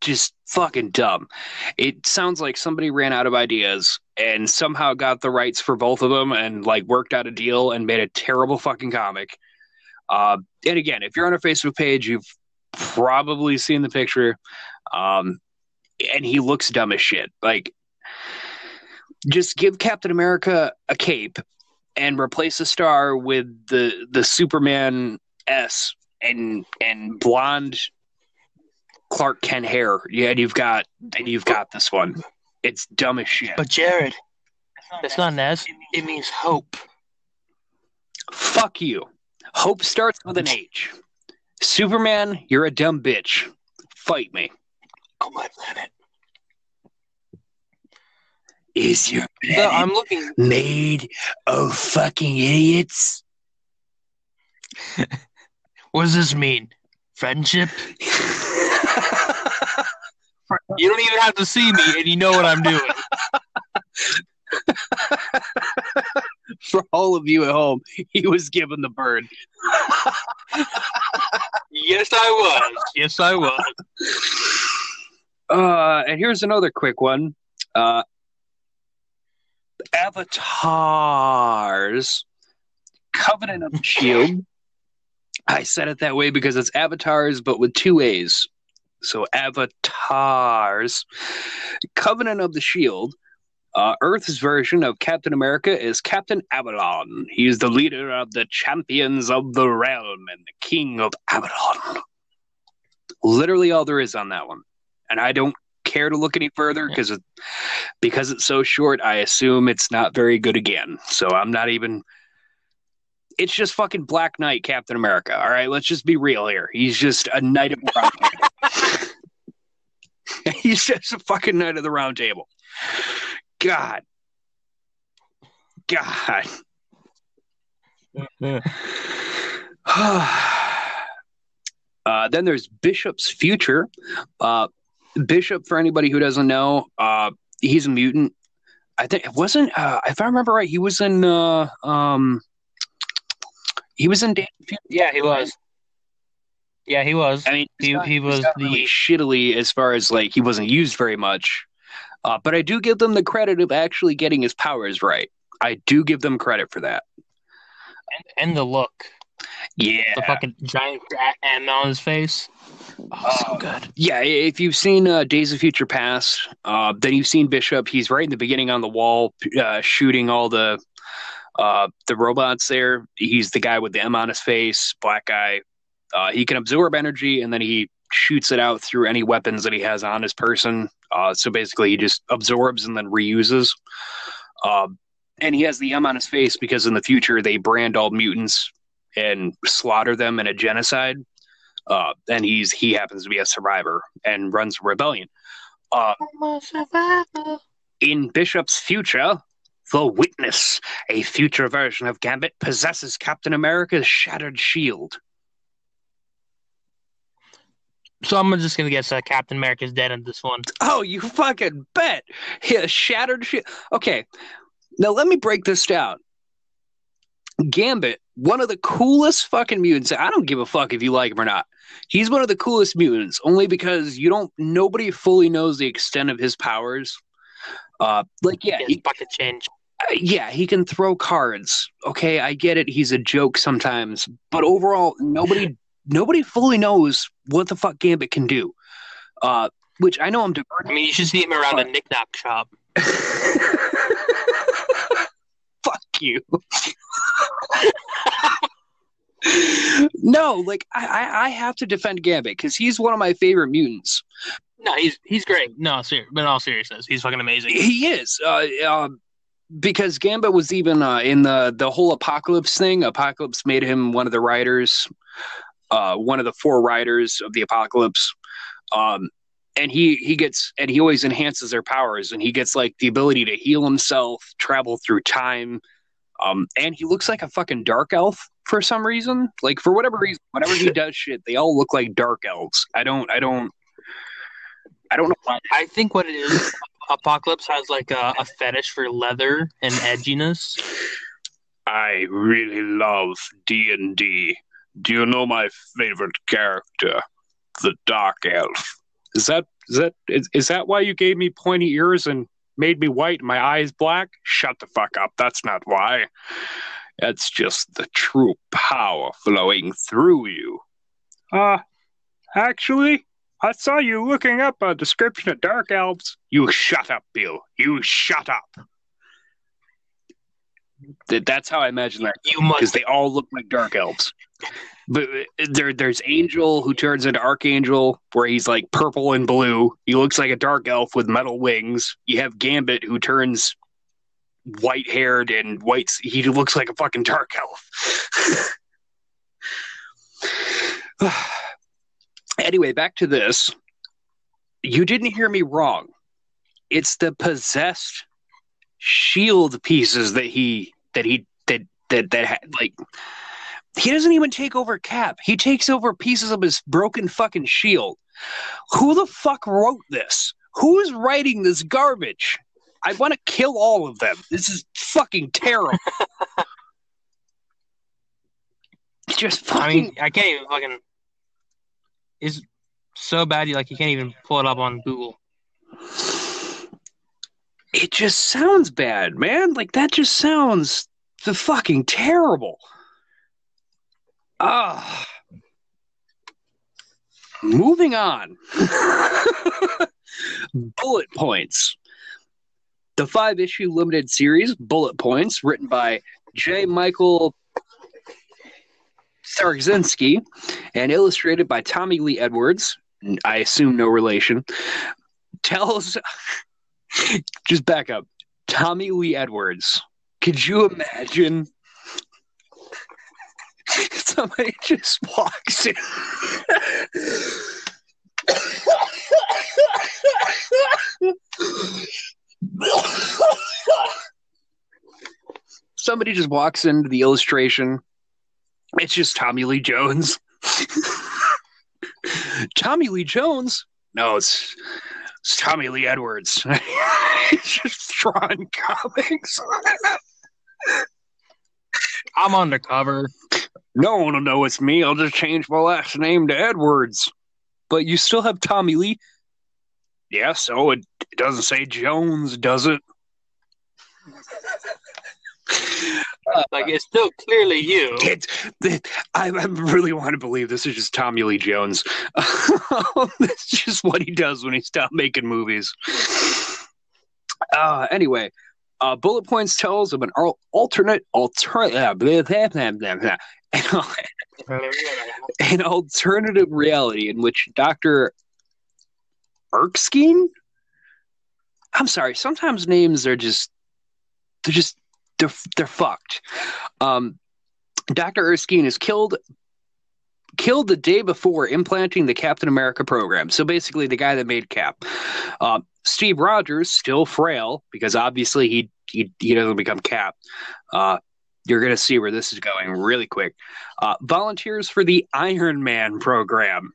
just fucking dumb. It sounds like somebody ran out of ideas and somehow got the rights for both of them and like worked out a deal and made a terrible fucking comic. Uh, and again, if you're on our Facebook page, you've probably seen the picture. Um, and he looks dumb as shit. Like, just give Captain America a cape and replace the star with the the Superman S and and blonde Clark Kent hair. Yeah, and you've got and you've got this one. It's dumb as shit. But Jared, that's not an S. It means hope. Fuck you. Hope starts with an H. Superman, you're a dumb bitch. Fight me. On my planet. Is your No, I'm looking. made of fucking idiots? What does this mean? Friendship? You don't even have to see me, and you know what I'm doing. For all of you at home, he was given the bird. Yes, I was. Yes, I was. Uh, and here's another quick one. Uh, Avataars, Covenant of the Shield. I said it that way because it's avatars, but with two A's. So Avataars, Covenant of the Shield. Uh, Earth's version of Captain America is Captain Avalon. He is the leader of the champions of the realm and the king of Avalon. Literally all there is on that one, and I don't care to look any further because it, because it's so short. I assume it's not very good again. So I'm not even. It's just fucking Black Knight, Captain America. All right, let's just be real here. He's just a knight of the round table. He's just a fucking knight of the round table. God. God. uh, then there's Bishop's Future. Uh, Bishop, for anybody who doesn't know, uh, he's a mutant. I think it wasn't, uh, if I remember right, he was in, uh, um, he was in Days Yeah, he was. Yeah, he was. I mean, He- not- he was the- really shittily as far as like he wasn't used very much. Uh, but I do give them the credit of actually getting his powers right. I do give them credit for that. And the look. Yeah, The fucking giant rat M on his face. Oh, so good. yeah. If you've seen uh, Days of Future Past, uh, then you've seen Bishop. He's right in the beginning on the wall, uh, shooting all the uh, the robots. There, he's the guy with the M on his face, black guy. Uh, he can absorb energy, and then he shoots it out through any weapons that he has on his person. Uh, so basically, he just absorbs and then reuses. Um, and he has the M on his face because in the future they brand all mutants and slaughter them in a genocide. uh, and he's he happens to be a survivor and runs a rebellion. Uh, in Bishop's future, the Witness, a future version of Gambit, possesses Captain America's shattered shield. So I'm just gonna guess uh, Captain America's dead in this one. Oh, you fucking bet! Yeah, shattered shield. Okay, now let me break this down. Gambit, one of the coolest fucking mutants. I don't give a fuck if you like him or not. He's one of the coolest mutants, only because you don't. Nobody fully knows the extent of his powers. Uh, like yeah, he, bucket change. Uh, yeah, he can throw cards. Okay, I get it. He's a joke sometimes, but overall, nobody nobody fully knows what the fuck Gambit can do. Uh, which I know I'm I mean, you should see him around a knick-knack shop. fuck you. no, like I, I, I have to defend Gambit because he's one of my favorite mutants. No, he's he's great. No, ser- but in all seriousness, he's fucking amazing. He is. Uh, um, because Gambit was even uh, in the the whole Apocalypse thing. Apocalypse made him one of the writers, uh, one of the four writers of the Apocalypse. Um, and he he gets and he always enhances their powers, and he gets like the ability to heal himself, travel through time. Um, and he looks like a fucking dark elf for some reason. Like for whatever reason, whenever he does shit, they all look like dark elves. I don't, I don't, I don't know why. I think what it is, Apocalypse has like a, a fetish for leather and edginess. I really love D and D. Do you know my favorite character, the Dark Elf? Is that is that is, is that why you gave me pointy ears and made me white and my eyes black? Shut the fuck up. That's not why. That's just the true power flowing through you. Uh, actually, I saw you looking up a description of dark elves. You shut up, Bill. You shut up. That's how I imagine that You must because they all look like dark elves. But uh, there, there's Angel who turns into Archangel, where he's like purple and blue. He looks like a dark elf with metal wings. You have Gambit who turns white haired and white. He looks like a fucking dark elf. anyway, back to this. You didn't hear me wrong. It's the possessed shield pieces that he that he that that that ha- like he doesn't even take over Cap. He takes over pieces of his broken fucking shield. Who the fuck wrote this? Who is writing this garbage? I want to kill all of them. This is fucking terrible. Just fucking. I mean, I can't even fucking. It's so bad. You like you can't even pull it up on Google. it just sounds bad, man. Like that just sounds the fucking terrible. Ah. Moving on. Bullet points. The five issue limited series, Bullet Points, written by J. Michael Straczynski and illustrated by Tommy Lee Edwards. I assume no relation. Tells just back up. Tommy Lee Edwards. Could you imagine? Somebody just walks in. Somebody just walks into the illustration. It's just Tommy Lee Jones. Tommy Lee Jones? No, it's it's Tommy Lee Edwards. He's just drawing comics. I'm undercover. no one will know it's me. I'll just change my last name to Edwards. But you still have Tommy Lee. Yeah, oh, so it, it doesn't say Jones, does it? Like it's still clearly you. It's, it, I, I really want to believe this is just Tommy Lee Jones. That's just what he does when he stopped making movies. Uh, anyway, uh, Bullet Points tells of an al- alternate, alternate, blah, an, alternative reality in which Dr. Erskine? I'm sorry, sometimes names are just, they're just, they're, they're fucked. Um, Dr. Erskine is killed killed the day before implanting the Captain America program. So basically, the guy that made Cap. Uh, Steve Rogers, still frail because obviously he he, he doesn't become Cap. Uh, you're going to see where this is going really quick. Uh, volunteers for the Iron Man program.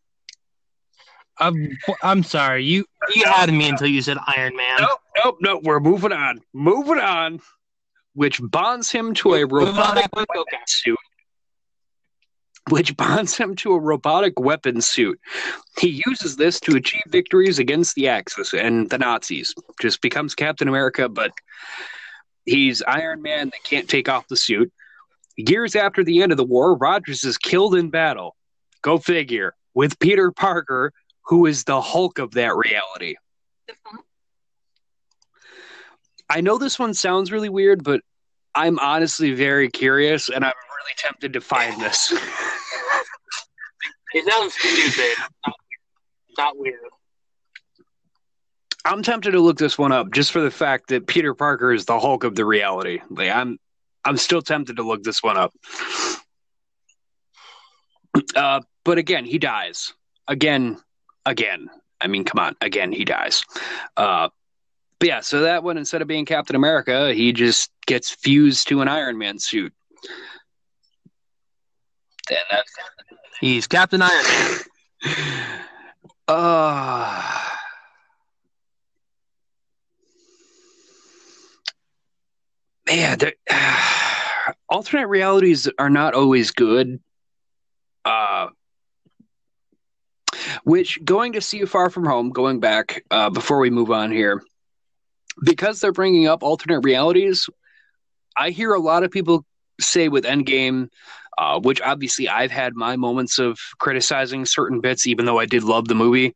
I'm, I'm sorry. You you had me until you said Iron Man. Nope, nope, nope. We're moving on. Moving on. Which bonds him to a robotic weapon suit. Which bonds him to a robotic weapon suit. He uses this to achieve victories against the Axis and the Nazis. Just becomes Captain America, but he's Iron Man that can't take off the suit. Years after the end of the war, Rogers is killed in battle. Go figure. With Peter Parker, who is the Hulk of that reality. I know this one sounds really weird, but I'm honestly very curious and I'm really tempted to find this. It sounds stupid, not, not weird. I'm tempted to look this one up just for the fact that Peter Parker is the Hulk of the reality. Like I'm I'm still tempted to look this one up. Uh, but again, he dies. Again, again. I mean, come on, again, he dies. Uh, but yeah, so that one instead of being Captain America, he just gets fused to an Iron Man suit. And that's He's Captain Iron Man. uh man, there- alternate realities are not always good. Uh, which going to see you Far From Home, going back uh, before we move on here, because they're bringing up alternate realities, I hear a lot of people say with Endgame, uh, which obviously I've had my moments of criticizing certain bits, even though I did love the movie.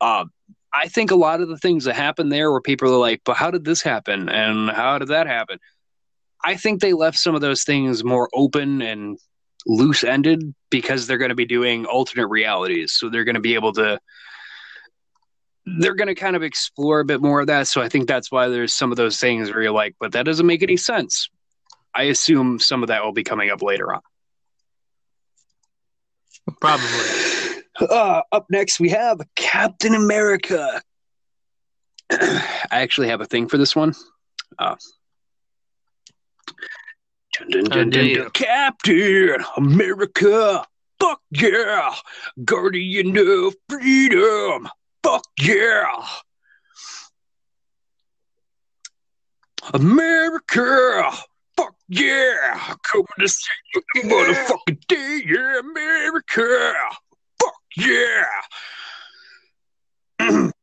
Uh, I think a lot of the things that happened there where people are like, but how did this happen? And how did that happen? I think they left some of those things more open and loose ended because they're going to be doing alternate realities. So they're going to be able to, they're going to kind of explore a bit more of that. So I think that's why there's some of those things where you're like, but that doesn't make any sense. I assume some of that will be coming up later on. Probably. Uh, up next, we have Captain America. I actually have a thing for this one. Uh, dun, dun, dun. Captain America. Fuck yeah. Guardian of freedom. Fuck yeah. America. Fuck yeah. Coming to see you motherfucking day. Yeah, America. Fuck yeah.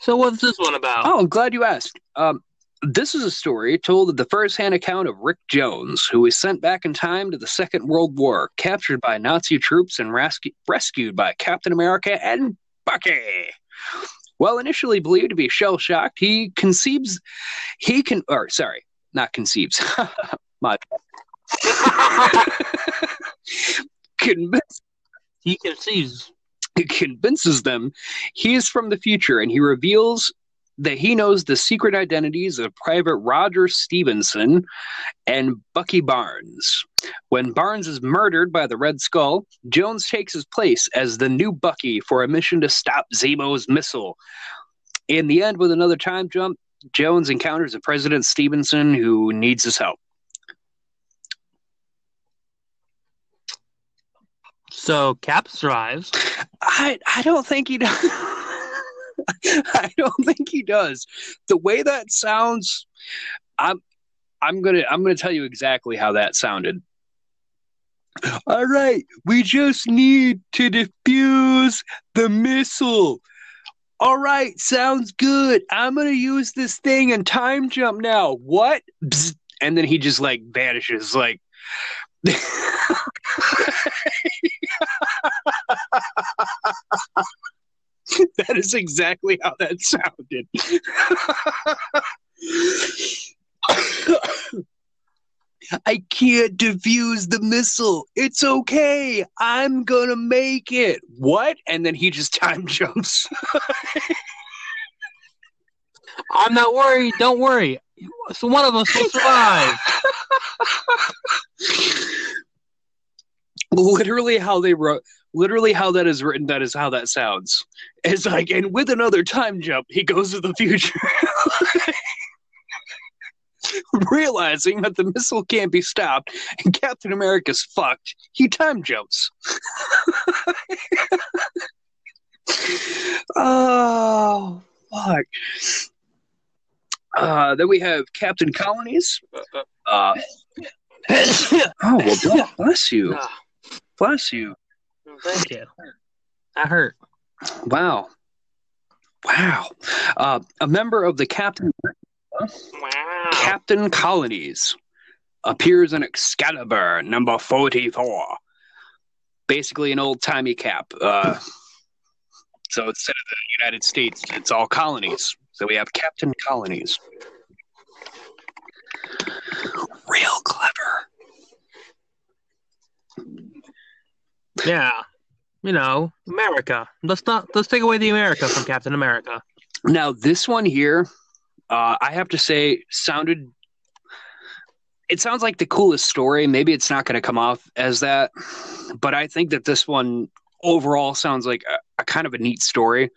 So what's this one about? Oh, I'm glad you asked. Um, this is a story told of the first-hand account of Rick Jones, who was sent back in time to the Second World War, captured by Nazi troops and rescu- rescued by Captain America and Bucky. While initially believed to be shell-shocked, he conceives, he can, or sorry, not conceives, my convinced He conceives. He convinces them he is from the future and he reveals that he knows the secret identities of Private Roger Stevenson and Bucky Barnes. When Barnes is murdered by the Red Skull, Jones takes his place as the new Bucky for a mission to stop Zemo's missile. In the end, with another time jump, Jones encounters a President Stevenson who needs his help. So Cap survives. I I don't think he does. I don't think he does. The way that sounds, I'm I'm gonna I'm gonna tell you exactly how that sounded. All right, we just need to defuse the missile. All right, sounds good. I'm gonna use this thing and time jump now. What? Bzz. And then he just like vanishes. Like that is exactly how that sounded. I can't defuse the missile. It's okay. I'm gonna make it. What? And then he just time jumps. I'm not worried. Don't worry. So one of us will survive. literally how they wrote literally how that is written that is how that sounds it's like and with another time jump he goes to the future realizing that the missile can't be stopped and captain america's fucked he time jumps oh fuck uh, then we have captain colonies uh, oh well bless- bless you bless you thank you. That hurt. Wow. Wow. Uh, a member of the Captain Wow. Captain Colonies appears in Excalibur number 44. Basically an old timey cap. Uh, so instead of the United States, it's all colonies. So we have Captain Colonies. Real clever. Yeah. You know, America. Let's not let's take away the America from Captain America. Now, this one here, uh, I have to say, sounded. It sounds like the coolest story. Maybe it's not going to come off as that, but I think that this one overall sounds like a, a kind of a neat story.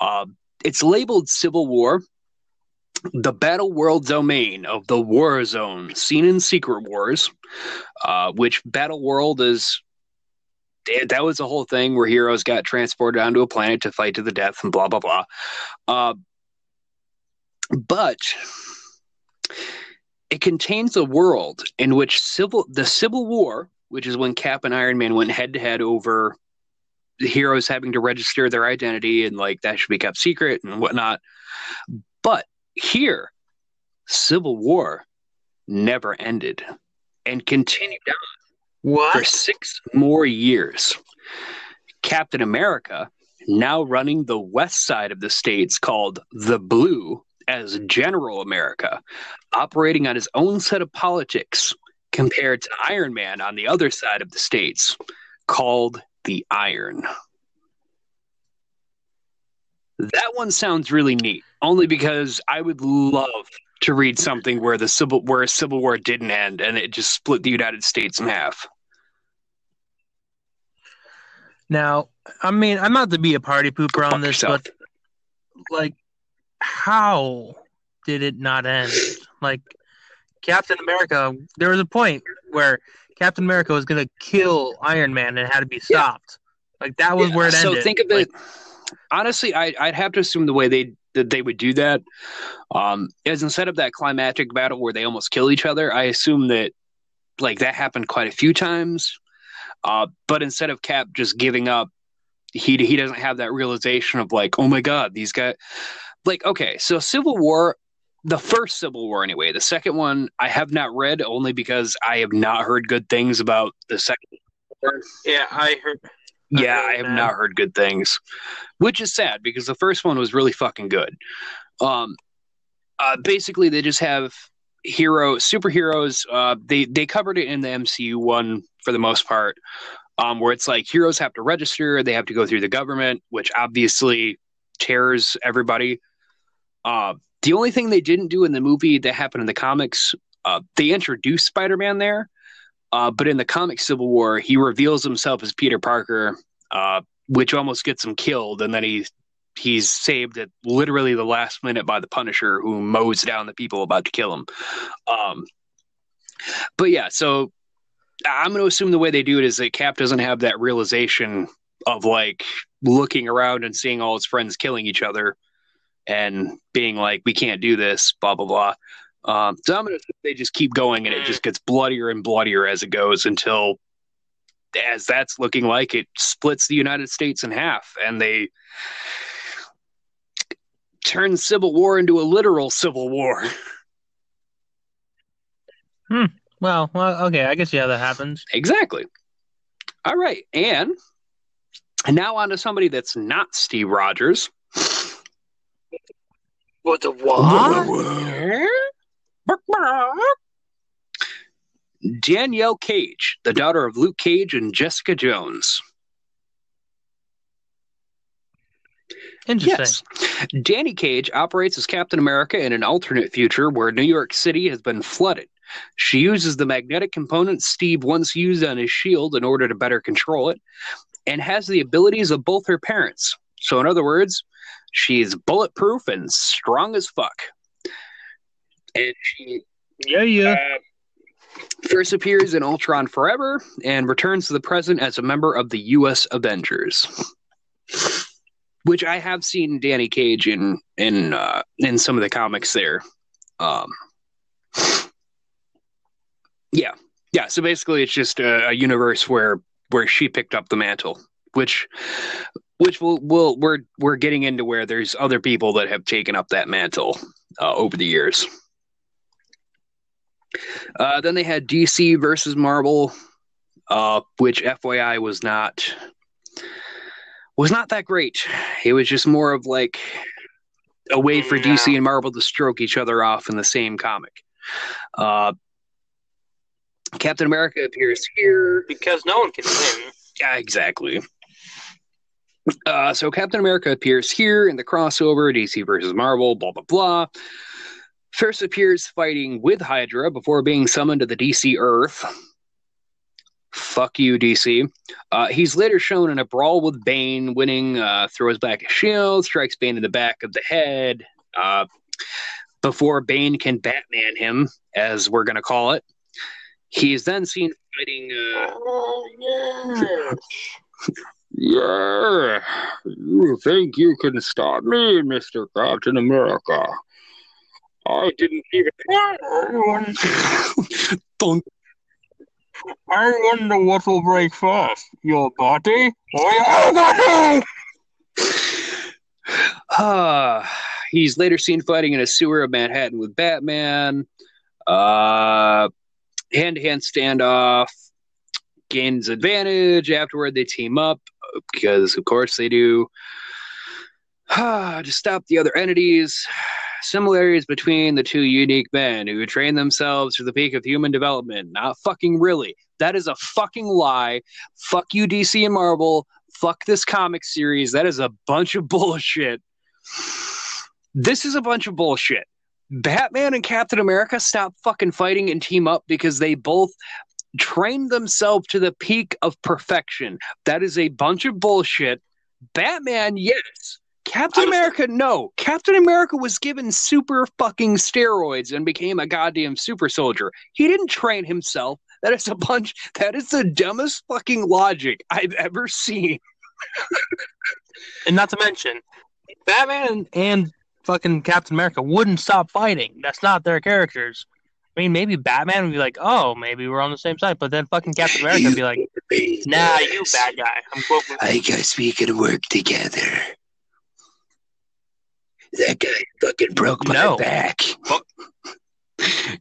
Uh, it's labeled Civil War, the battle world domain of the war zone, seen in Secret Wars, uh, which battle world is. That was the whole thing where heroes got transported onto a planet to fight to the death and blah blah blah. Uh, but it contains a world in which civil the Civil War, which is when Cap and Iron Man went head to head over the heroes having to register their identity and like that should be kept secret and whatnot. But here, Civil War never ended and continued on for six more years. Captain America, now running the west side of the states called the Blue as General America, operating on his own set of politics compared to Iron Man on the other side of the states called the Iron. That one sounds really neat, only because I would love to read something where the civil where a civil war didn't end and it just split the United States in half. Now, I mean, I'm not to be a party pooper on this, yourself. but like, how did it not end? Like, Captain America, there was a point where Captain America was going to kill Iron Man and it had to be stopped. Like, that was Yeah, where it so ended. So think of Like, it. Honestly, I, I'd have to assume the way they that they would do that um, is instead of that climactic battle where they almost kill each other. I assume that like that happened quite a few times. Uh, but instead of Cap just giving up, he he doesn't have that realization of like, oh my god, these guys. Like, okay, so Civil War, the first Civil War anyway. The second one I have not read only because I have not heard good things about the second. Yeah, I heard. I Yeah, heard I have that. not heard good things, which is sad because the first one was really fucking good. Um, uh, basically, they just have hero superheroes. Uh, they they covered it in the MCU one for the most part, um, where it's like heroes have to register, they have to go through the government, which obviously tears everybody. Uh, the only thing they didn't do in the movie that happened in the comics, uh, they introduced Spider Man there, uh, but in the comic Civil War, he reveals himself as Peter Parker, uh, which almost gets him killed, and then he's he's saved at literally the last minute by the Punisher, who mows down the people about to kill him. Um, but yeah, so I'm going to assume the way they do it is that Cap doesn't have that realization of like looking around and seeing all his friends killing each other and being like, "We can't do this," blah blah blah. Um, so I'm gonna they just keep going and it just gets bloodier and bloodier as it goes until as that's looking like it splits the United States in half and they turn civil war into a literal civil war. Well, well, okay, I guess yeah, that happens. exactly. All right, and now on to somebody that's not Steve Rogers. What the what? Danielle Cage, the daughter of Luke Cage and Jessica Jones. Interesting. Yes. Danny Cage operates as Captain America in an alternate future where New York City has been flooded. She uses the magnetic component Steve once used on his shield in order to better control it, and has the abilities of both her parents. So, in other words, she's bulletproof and strong as fuck. And she Yeah, yeah. uh, first appears in Ultron Forever and returns to the present as a member of the U.S. Avengers, which I have seen Danny Cage in in uh, in some of the comics there. Um, yeah, yeah. So basically, it's just a, a universe where where she picked up the mantle, which which will will we're we're getting into where there's other people that have taken up that mantle uh, over the years. Uh, then they had DC versus Marvel, uh, which FYI was not was not that great. It was just more of like a way for DC and Marvel to stroke each other off in the same comic. Uh, Captain America appears here. Because no one can win. Yeah, exactly. Uh, so Captain America appears here in the crossover DC versus Marvel, blah blah blah. First appears fighting with Hydra before being summoned to the DC Earth. Fuck you, DC. Uh, he's later shown in a brawl with Bane, winning, uh, throws back a shield, strikes Bane in the back of the head. Uh, before Bane can Batman him, as we're going to call it. He is then seen fighting. Uh, Yeah, you think you can stop me, Mr. Captain America? I didn't even. Don't I wonder what will break first, your body or your body? Uh, he's later seen fighting in a sewer of Manhattan with Batman. Uh, hand-to-hand standoff. Gains advantage. Afterward, they team up because, of course, they do. to stop the other entities. Similarities between the two unique men who train themselves to the peak of human development. Not fucking really. That is a fucking lie. Fuck you, DC and Marvel. Fuck this comic series. That is a bunch of bullshit. This is a bunch of bullshit. Batman and Captain America stop fucking fighting and team up because they both trained themselves to the peak of perfection. That is a bunch of bullshit. Batman, yes. Captain America, no. Captain America was given super fucking steroids and became a goddamn super soldier. He didn't train himself. That is a bunch. That is the dumbest fucking logic I've ever seen. And not to mention, Batman and fucking Captain America wouldn't stop fighting. That's not their characters. I mean, maybe Batman would be like, "Oh, maybe we're on the same side," but then fucking Captain America would be like, "Nah, you bad guy." I'm quoting. I guess we can work together. That guy fucking broke my No. back.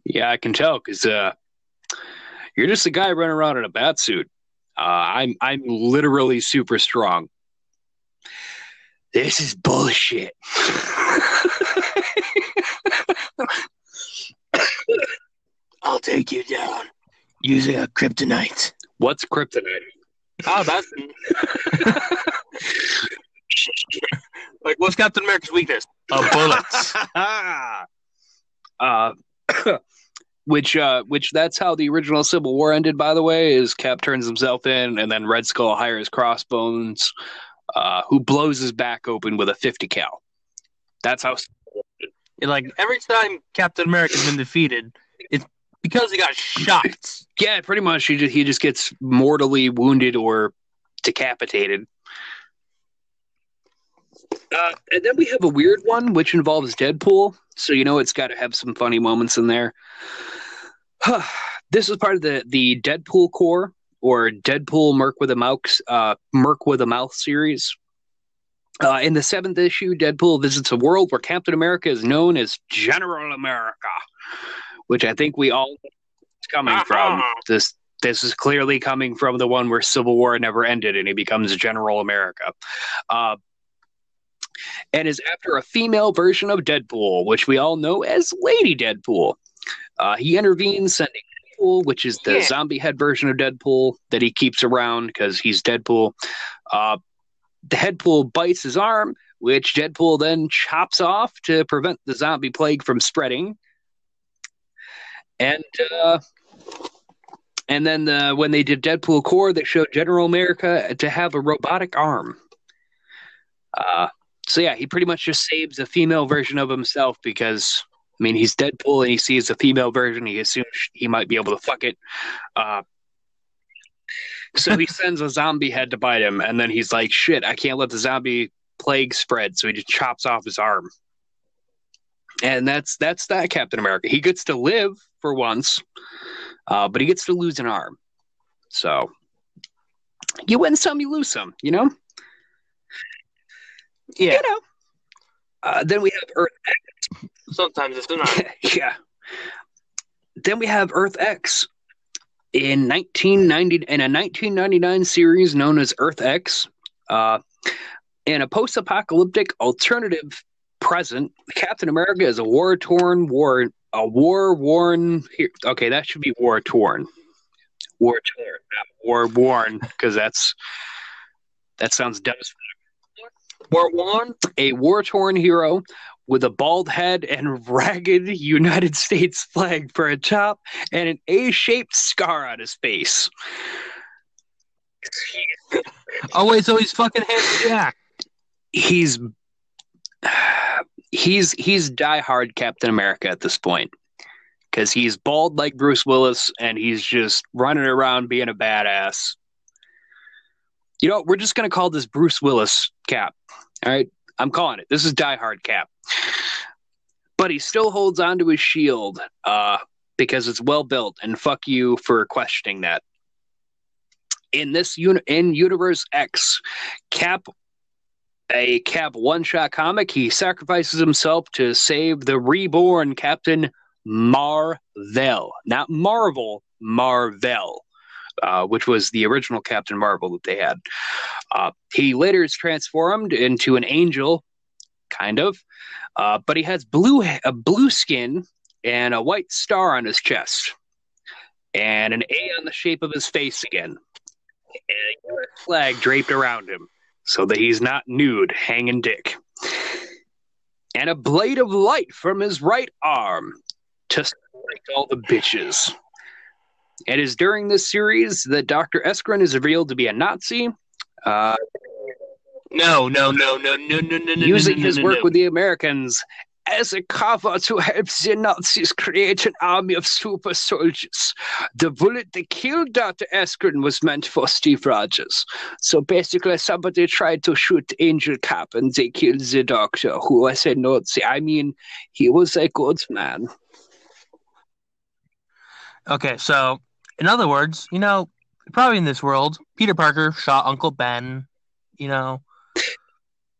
Yeah, I can tell because uh, you're just a guy running around in a bat suit. Uh, I'm I'm literally super strong. This is bullshit. I'll take you down using a kryptonite. What's kryptonite? Oh, that's like what's Captain America's weakness? Uh, bullets. uh, which uh, which that's how the original Civil War ended. By the way, is Cap turns himself in, and then Red Skull hires Crossbones, uh, who blows his back open with a fifty cal. That's how. like every time Captain America's been defeated, it's because he got shot. Yeah, pretty much. He just he just gets mortally wounded or decapitated. Uh, and then we have a weird one, which involves Deadpool. So you know it's got to have some funny moments in there. this is part of the the Deadpool Corps or Deadpool Merc with a Mouse uh, Merc with a Mouth series. Uh, in the seventh issue, Deadpool visits a world where Captain America is known as General America, which I think we all know it's coming from. This this is clearly coming from the one where Civil War never ended and he becomes General America. Uh, and is after a female version of Deadpool, which we all know as Lady Deadpool. Uh, he intervenes, sending Deadpool, which is the Yeah. zombie head version of Deadpool that he keeps around because he's Deadpool. Uh, the Headpool bites his arm, which Deadpool then chops off to prevent the zombie plague from spreading. And uh, and then the, when they did Deadpool Corps, they showed General America to have a robotic arm. Uh, so yeah, he pretty much just saves a female version of himself because I mean he's Deadpool and he sees a female version, he assumes he might be able to fuck it. Uh, so he sends a zombie head to bite him, and then he's like, "Shit, I can't let the zombie plague spread," so he just chops off his arm. And that's that's that Captain America. He gets to live for once, uh, but he gets to lose an arm. So you win some, you lose some. You know. Yeah. You know. Uh, then we have Earth X. Sometimes it's not. yeah. Then we have Earth X in 1990 in a 1999 series known as Earth X. Uh, in a post-apocalyptic alternative present, Captain America is a war-torn war a war-worn. Okay, that should be war-torn. War-torn, not war-worn, because that's that sounds devastating. War one. A war-torn hero with a bald head and ragged United States flag for a top and an A-shaped scar on his face. Oh wait, so he's fucking half Jack. He's he's he's diehard Captain America at this point because he's bald like Bruce Willis and he's just running around being a badass. You know, we're just gonna call this Bruce Willis Cap. All right, I'm calling it. This is diehard Cap. But he still holds onto his shield uh, because it's well built, and fuck you for questioning that. In this uni- in Universe X, Cap, a Cap one shot comic, he sacrifices himself to save the reborn Captain Marvel, not Marvel, Marvel. Uh, which was the original Captain Marvel that they had. Uh, he later is transformed into an angel, kind of, uh, but he has blue a blue skin and a white star on his chest, and an A on the shape of his face again, and a US flag draped around him, so that he's not nude, hanging dick, and a blade of light from his right arm to strike all the bitches. It is during this series that Dr. Erskine is revealed to be a Nazi, uh, No, no, no, no, no, no, no, no. using no, no, his no, work no. with the Americans as a cover to help the Nazis create an army of super soldiers. The bullet that killed Dr. Erskine was meant for Steve Rogers. So basically, somebody tried to shoot Angel Cap and they killed the doctor, who was a Nazi. I mean, he was a good man. Okay, so in other words, you know, probably in this world, Peter Parker shot Uncle Ben. You know,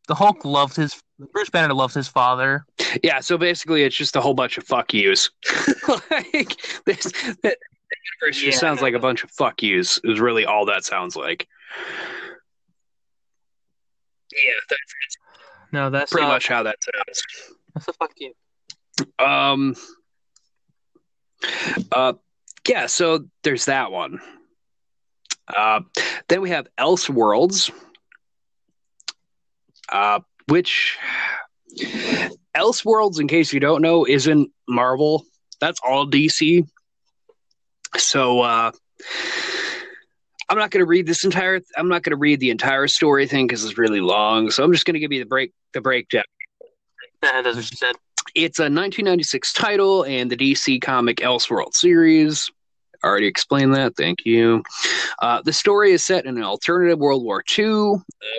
the Hulk loved his The Bruce Banner loved his father. Yeah, so basically, it's just a whole bunch of fuck yous. like, this, that universe Yeah. just sounds like a bunch of fuck yous, is really all that sounds like. Yeah, that's No, that's pretty uh, much how that sounds. That's a fuck you. Um. Uh. Yeah. So there's that one. Uh. Then we have Elseworlds. Uh. Which Elseworlds, in case you don't know, isn't Marvel. That's all DC. So. uh I'm not going to read this entire. I'm not going to read the entire story thing because it's really long. So I'm just going to give you the break. The breakdown. That's what she said. It's a 1996 title and the DC comic Elseworld series. Already explained that. Thank you. Uh, the story is set in an alternative World War II uh,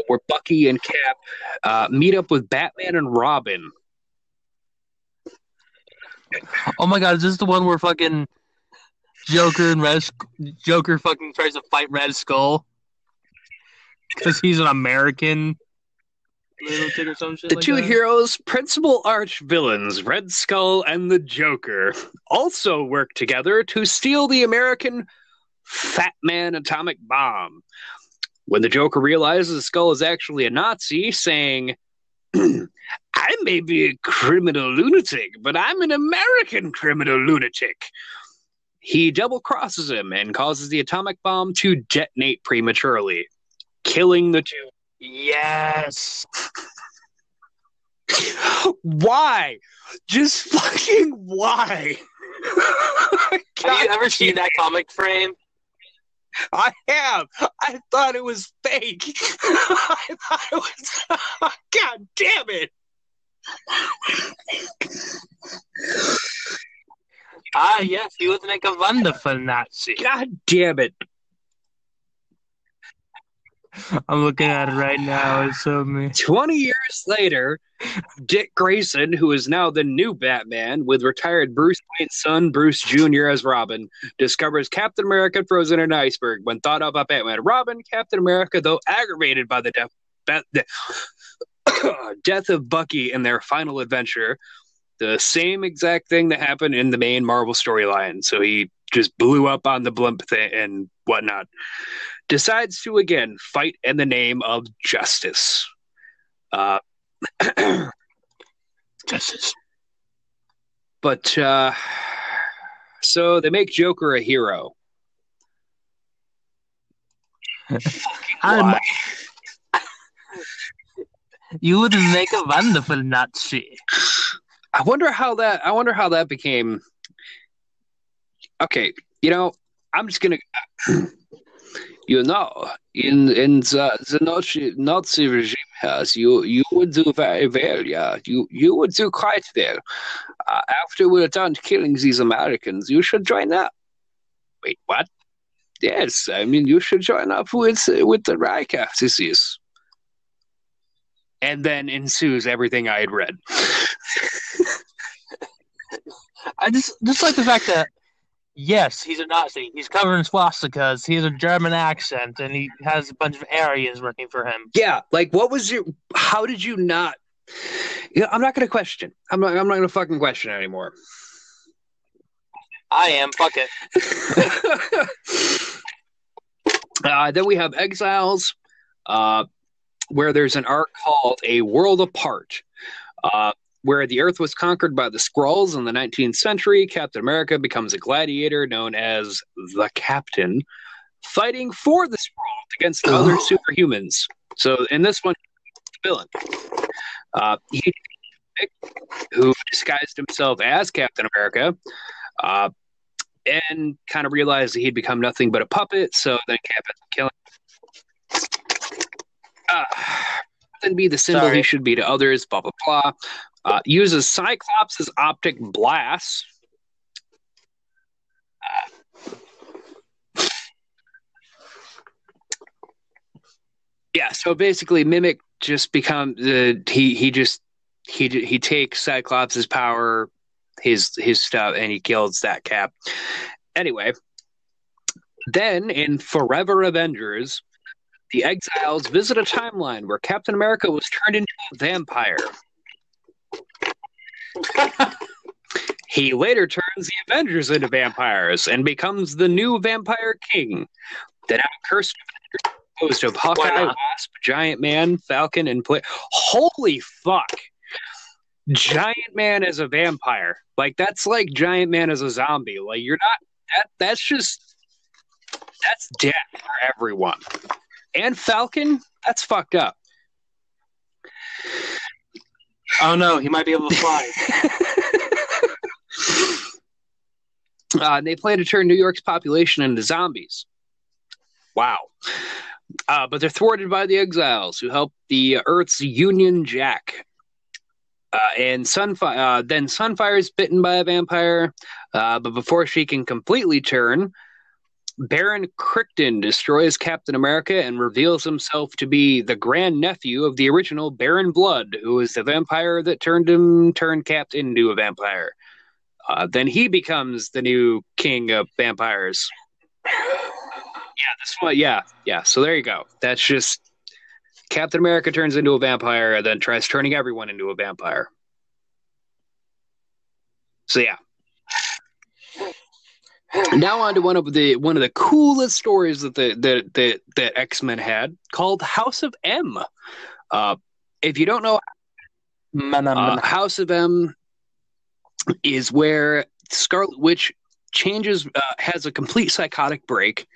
where Bucky and Cap uh, meet up with Batman and Robin. Oh my god, is this the one where fucking Joker and Red Joker fucking tries to fight Red Skull because he's an American lunatic or some shit The like two that? heroes, principal arch villains, Red Skull and the Joker, also work together to steal the American Fat Man atomic bomb. When the Joker realizes Skull is actually a Nazi, saying, I may be a criminal lunatic, but I'm an American criminal lunatic. He double crosses him and causes the atomic bomb to detonate prematurely, killing the two Yes. why? Just fucking why? Have you ever seen that comic frame? I have. I thought it was fake. I thought it was. God damn it! Ah, yes, he was make a wonderful Nazi. God damn it! I'm looking at it right now. It's so me. 20 years later, Dick Grayson, who is now the new Batman, with retired Bruce Wayne's son, Bruce Jr., as Robin, discovers Captain America frozen in an iceberg. When thought of by Batman Robin, Captain America, though aggravated by the death, the death of Bucky in their final adventure, the same exact thing that happened in the main Marvel storyline. So he just blew up on the blimp thing and whatnot. Decides to again fight in the name of justice. Uh, Justice. but uh, so they make Joker a hero. I'm- You would make a wonderful Nazi. I wonder how that. I wonder how that became. Okay, you know, I'm just gonna. You know, in in the the Nazi Nazi regime has you you would do very well. Yeah, you you would do quite well. Uh, after we're done killing these Americans, you should join up. Wait, what? Yes, I mean you should join up with with the Reich after this. And then ensues everything I had read. I just just like the fact that yes, he's a Nazi. He's covered in swastikas. He has a German accent, and he has a bunch of Aryans working for him. Yeah, like what was your? How did you not? Yeah, I'm not going to question. I'm not. I'm not going to fucking question anymore. I am. Fuck it. uh, then we have Exiles, uh, where there's an arc called A World Apart, uh, where the Earth was conquered by the Skrulls in the 19th century. Captain America becomes a gladiator known as the Captain, fighting for the Skrulls against the other superhumans. So in this one, the villain. Uh, he who disguised himself as Captain America, uh, and kind of realized that he'd become nothing but a puppet. So then Captain had to kill him. Uh, then be the symbol Sorry. he should be to others. Blah blah blah. Uh, uses Cyclops' optic blast. Uh, yeah, so basically, Mimic just becomes the he he just he he takes Cyclops' power, his his stuff, and he kills that Cap. Anyway, then in Forever Avengers, the Exiles visit a timeline where Captain America was turned into a vampire. he later turns the Avengers into vampires and becomes the new Vampire King. The now cursed Avengers composed of Hawkeye. Wasp, Giant Man, Falcon, and Play. Holy fuck! Giant Man as a vampire. Like that's like Giant Man as a zombie. Like you're not that that's just that's death for everyone. And Falcon, that's fucked up. Oh no, he might be able to fly. Uh, they plan to turn New York's population into zombies. Wow. Uh, but they're thwarted by the exiles who help the Earth's Union Jack. Uh, and Sunfire, uh, then Sunfire is bitten by a vampire, uh, but before she can completely turn, Baron Crichton destroys Captain America and reveals himself to be the grandnephew of the original Baron Blood, who is the vampire that turned him, turned Cap into a vampire. Uh, then he becomes the new king of vampires. Yeah, this one. Yeah, yeah. So there you go. That's just Captain America turns into a vampire and then tries turning everyone into a vampire. So yeah. Now on to one of the one of the coolest stories that the that that, that X Men had called House of M. Uh, if you don't know uh, House of M is where Scarlet Witch changes, uh, has a complete psychotic break,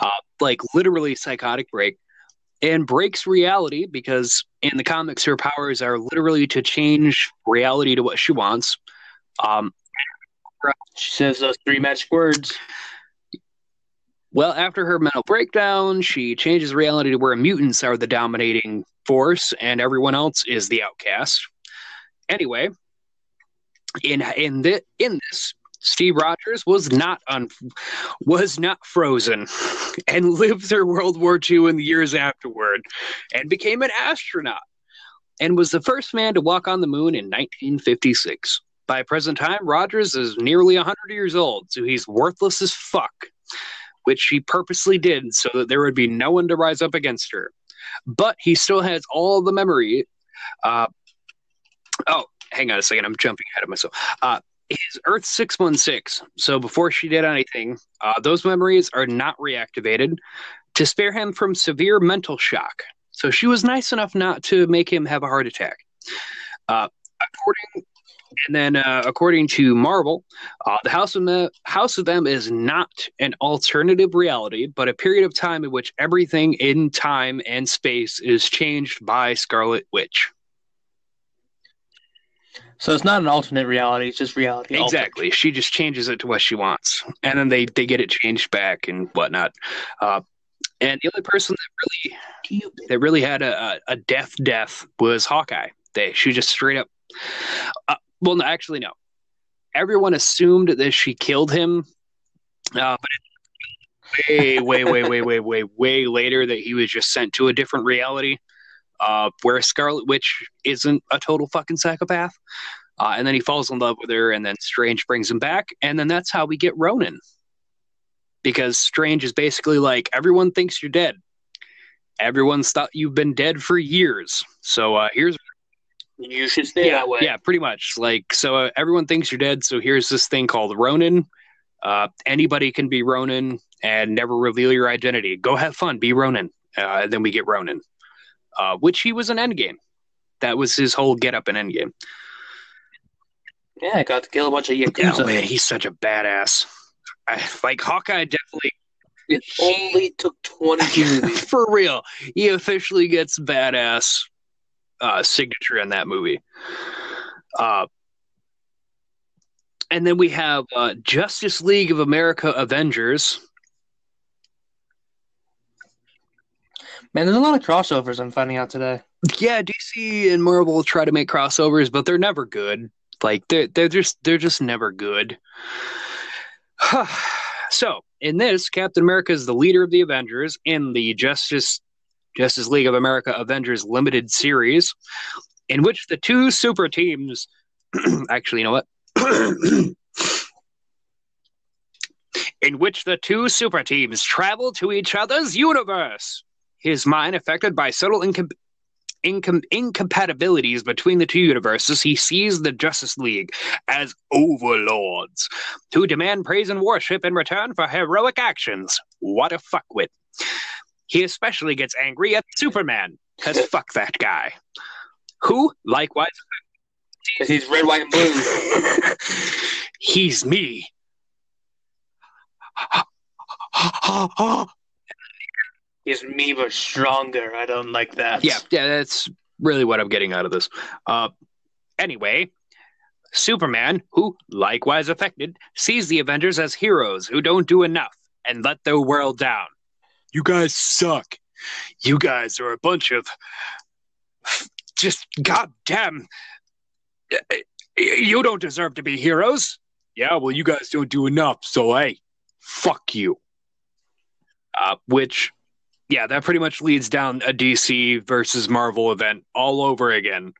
uh, like literally psychotic break, and breaks reality because in the comics her powers are literally to change reality to what she wants. Um, She says those three magic words. Well, after her mental breakdown, she changes reality to where mutants are the dominating force and everyone else is the outcast. Anyway, in in the in this, Steve Rogers was not un, was not frozen and lived through World War II in the years afterward and became an astronaut and was the first man to walk on the moon in 1956. By present time, Rogers is nearly 100 years old, so he's worthless as fuck which she purposely did so that there would be no one to rise up against her. But he still has all the memory. Uh, oh, hang on a second. I'm jumping ahead of myself. Uh, his Earth 616. So before she did anything, uh, those memories are not reactivated to spare him from severe mental shock. So she was nice enough not to make him have a heart attack. Uh, according and then, uh, according to Marvel, uh, the House of, the House of M is not an alternative reality, but a period of time in which everything in time and space is changed by Scarlet Witch. So it's not an alternate reality; it's just reality. altered. Exactly. She just changes it to what she wants, and then they they get it changed back and whatnot. Uh, and the only person that really that really had a, a, a death death was Hawkeye. They she just straight up. Uh, well, no, actually, no. Everyone assumed that she killed him, uh, but way, way, way, way, way, way, way later that he was just sent to a different reality, uh, where Scarlet Witch isn't a total fucking psychopath. Uh, and then he falls in love with her, and then Strange brings him back, and then that's how we get Ronin. Because Strange is basically like, everyone thinks you're dead. Everyone's thought you've been dead for years. So uh, here's You should stay yeah, that way. Yeah, pretty much. Like, so uh, everyone thinks you're dead. So here's this thing called Ronin. Uh, anybody can be Ronin and never reveal your identity. Go have fun, be Ronin. Uh, then we get Ronin, uh, which he was in Endgame. That was his whole get up in Endgame. Yeah, I got to kill a bunch of yakuza. Oh man, he's such a badass. I, like Hawkeye, definitely it only took twenty movies. for real. He officially gets badass uh, signature in that movie. Uh, and then we have uh, Justice League of America Avengers. Man, there's a lot of crossovers. I'm finding out today. Yeah, DC and Marvel try to make crossovers, but they're never good. Like they're they're just they're just never good. so in this, Captain America is the leader of the Avengers in the Justice Justice League of America Avengers limited series, in which the two super teams actually you know what? in which the two super teams travel to each other's universe. His mind affected by subtle incom- incom- incompatibilities between the two universes, he sees the Justice League as overlords who demand praise and worship in return for heroic actions. What a fuckwit. He especially gets angry at Superman, because fuck that guy. Who, likewise, he's red, white, and blue. he's me. He's me, but stronger. I don't like that. Yeah, yeah, that's really what I'm getting out of this. Uh, anyway, Superman, who likewise affected, sees the Avengers as heroes who don't do enough and let their world down. You guys suck. You guys are a bunch of just goddamn. You don't deserve to be heroes. Yeah, well, you guys don't do enough, so hey, fuck you. Uh, which yeah, that pretty much leads down a DC versus Marvel event all over again.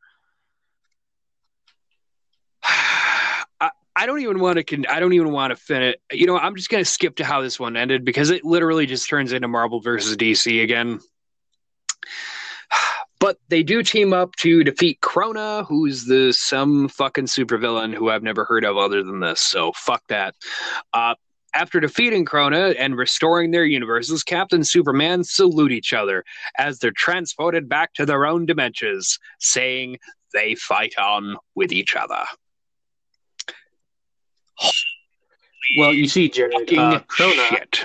I, don't even want to. Con- I don't even want to finish. You know, I'm just gonna skip to how this one ended because it literally just turns into Marvel versus DC again. But they do team up to defeat Krona, who's the some fucking supervillain who I've never heard of other than this. So fuck that. Uh, after defeating Krona and restoring their universes, Captain Superman salute each other as they're transported back to their own dimensions, saying they fight on with each other. Well, you see, Jared, uh, Krona, shit.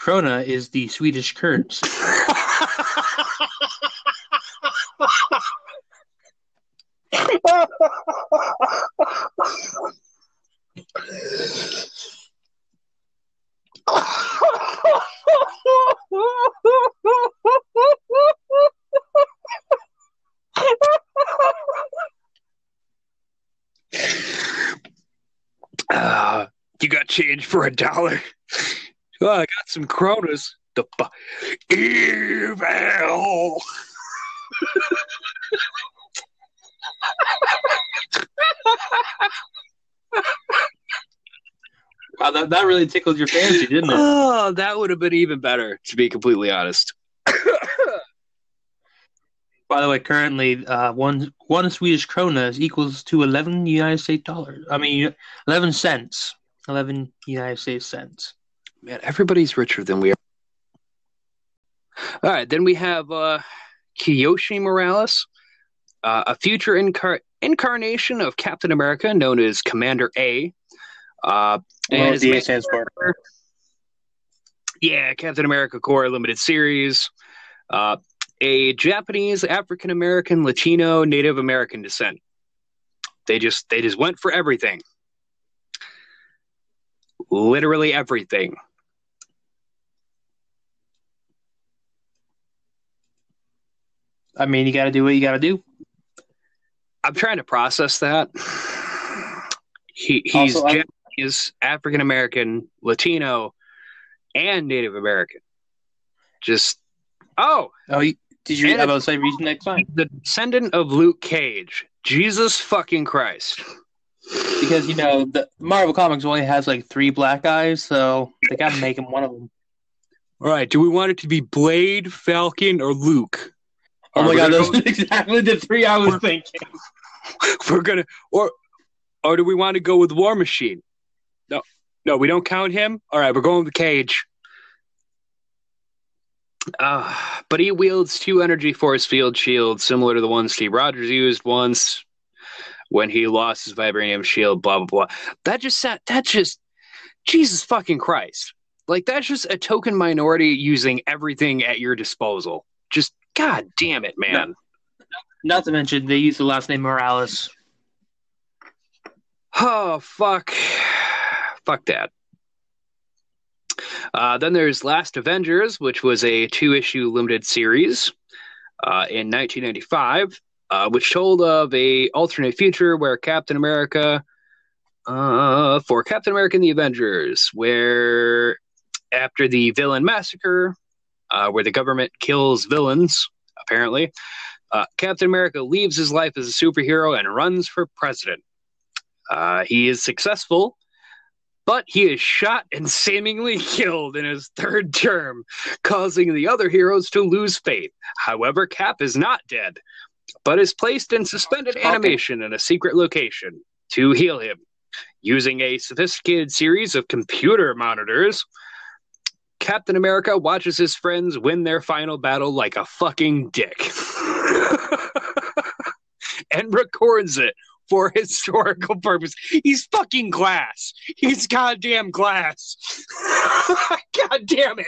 Krona is the Swedish Kurds. Uh, you got change for a dollar? Oh, I got some kronas. The fu- evil. Wow, that, that really tickled your fancy, didn't it? Oh, that would have been even better, to be completely honest. By the way, currently, uh, one one Swedish krona is equals to eleven United States dollars. I mean, eleven cents. Eleven United States cents. Man, everybody's richer than we are. All right, then we have uh, Kiyoshi Morales, uh, a future incar- incarnation of Captain America known as Commander A. Uh, and his main- stands for. yeah, Captain America Corps Limited Series. Uh, a Japanese, African American, Latino, Native American descent. They just they just went for everything. Literally everything. I mean, you got to do what you got to do. I'm trying to process that. He he's Also, Japanese, African American, Latino, and Native American. Just oh, Oh, you, did you? And- about say, read the next he's the descendant of Luke Cage. Jesus fucking Christ. because you know the Marvel Comics only has like three black guys, so they got to make him one of them. All right, do we want it to be Blade, Falcon, or Luke? Oh Or my god, those go- are exactly the three I was thinking. we're gonna or or do we want to go with War Machine? No, no, we don't count him. All right, we're going with Cage. Uh, but he wields two energy force field shields similar to the ones Steve Rogers used once when he lost his vibranium shield. Blah blah blah. That just sat. That just Jesus fucking Christ. Like that's just a token minority using everything at your disposal. Just god damn it, man. Not to mention they use the last name Morales. Oh fuck, fuck that. Uh, then there's Last Avengers, which was a two-issue limited series uh, in 1995, uh, which told of a alternate future where Captain America, uh, for Captain America and the Avengers, where after the villain massacre, uh, where the government kills villains, apparently, uh, Captain America leaves his life as a superhero and runs for president. He is successful, but he is shot and seemingly killed in his third term, causing the other heroes to lose faith. However, Cap is not dead, but is placed in suspended animation in a secret location to heal him. Using a sophisticated series of computer monitors, Captain America watches his friends win their final battle like a fucking dick. and records it for historical purpose. He's fucking glass. He's goddamn glass. God damn it.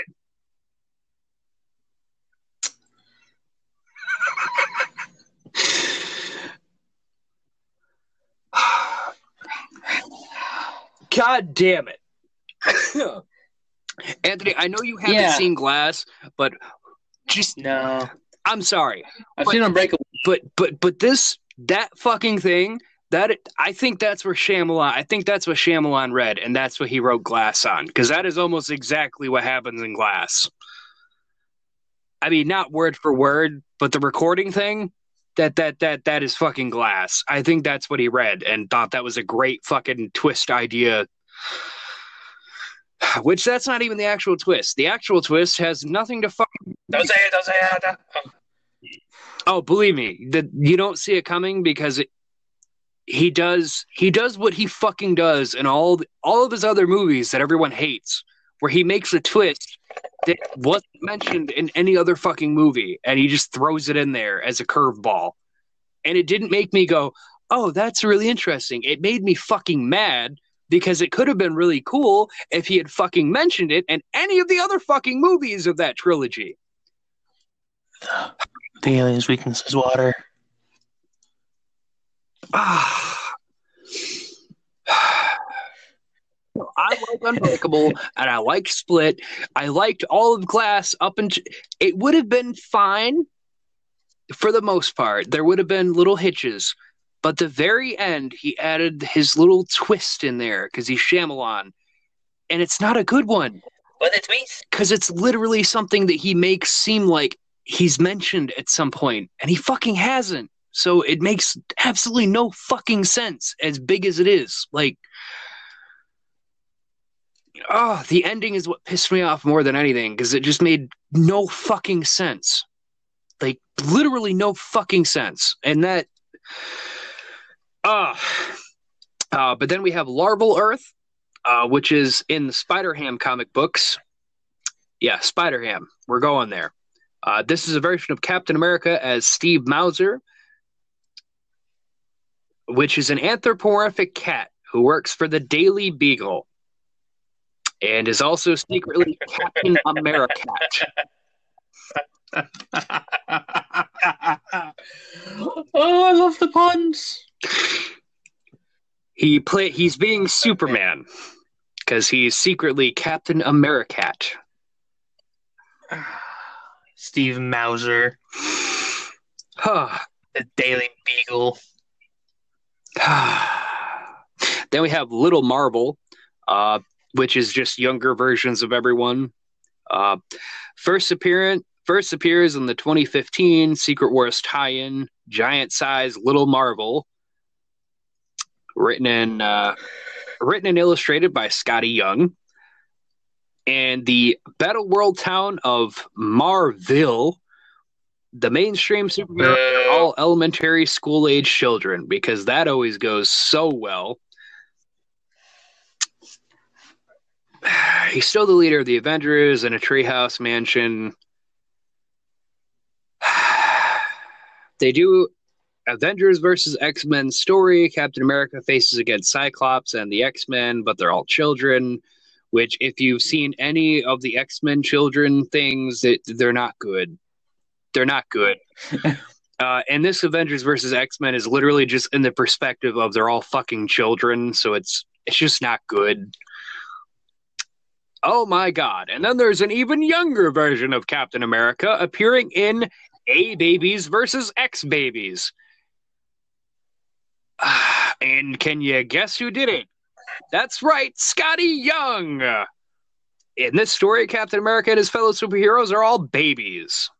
God damn it. Anthony, I know you haven't Yeah. seen Glass, but just No, I'm sorry. I've seen Unbreakable. but but but this that fucking thing that I think that's where Shyamalan I think that's what Shyamalan read and that's what he wrote Glass on because that is almost exactly what happens in Glass. I mean, not word for word, but the recording thing that that that that is fucking Glass. I think that's what he read and thought that was a great fucking twist idea. Which that's not even the actual twist. The actual twist has nothing to fuck Don't say it. Don't say it. Oh, believe me, that you don't see it coming because it, he does he does what he fucking does in all all of his other movies that everyone hates, where he makes a twist that wasn't mentioned in any other fucking movie, and he just throws it in there as a curveball, and it didn't make me go, "Oh, that's really interesting." It made me fucking mad because it could have been really cool if he had fucking mentioned it in any of the other fucking movies of that trilogy. The alien's weakness is water. Ah. I like Unbreakable and I like Split. I liked all of Glass up until it would have been fine for the most part. There would have been little hitches, but the very end he added his little twist in there because he's Shyamalan, and it's not a good one. What the twist? Because it's literally something that he makes seem like he's mentioned at some point, and he fucking hasn't. So it makes absolutely no fucking sense, as big as it is. Like, oh, the ending is what pissed me off more than anything because it just made no fucking sense. Like, literally no fucking sense. And that, ah, uh, but then we have Larval Earth, uh, which is in the Spider Ham comic books. Yeah, Spider Ham. We're going there. Uh, this is a version of Captain America as Steve Mauser, which is an anthropomorphic cat who works for the Daily Beagle and is also secretly Captain America. oh, I love the puns. He play he's being Superman because he's secretly Captain Americat. Steve Mauser, Huh. the Daily Beagle. then we have Little Marvel, uh, which is just younger versions of everyone. Uh, first appearance first appears in the 2015 Secret Wars tie-in, giant size Little Marvel, written in uh, written and illustrated by Skottie Young. And the Battle World town of Marville, the mainstream superhero for all elementary school age children, because that always goes so well. He's still the leader of the Avengers in a treehouse mansion. They do Avengers versus X Men story. Captain America faces against Cyclops and the X Men, but they're all children. Which, if you've seen any of the X Men children things, they're not good. They're not good. uh, and this Avengers versus X Men is literally just in the perspective of they're all fucking children, so it's it's just not good. Oh my god! And then there's an even younger version of Captain America appearing in A Babies versus X Babies. And can you guess who did it? That's right, Skottie Young. In this story, Captain America and his fellow superheroes are all babies.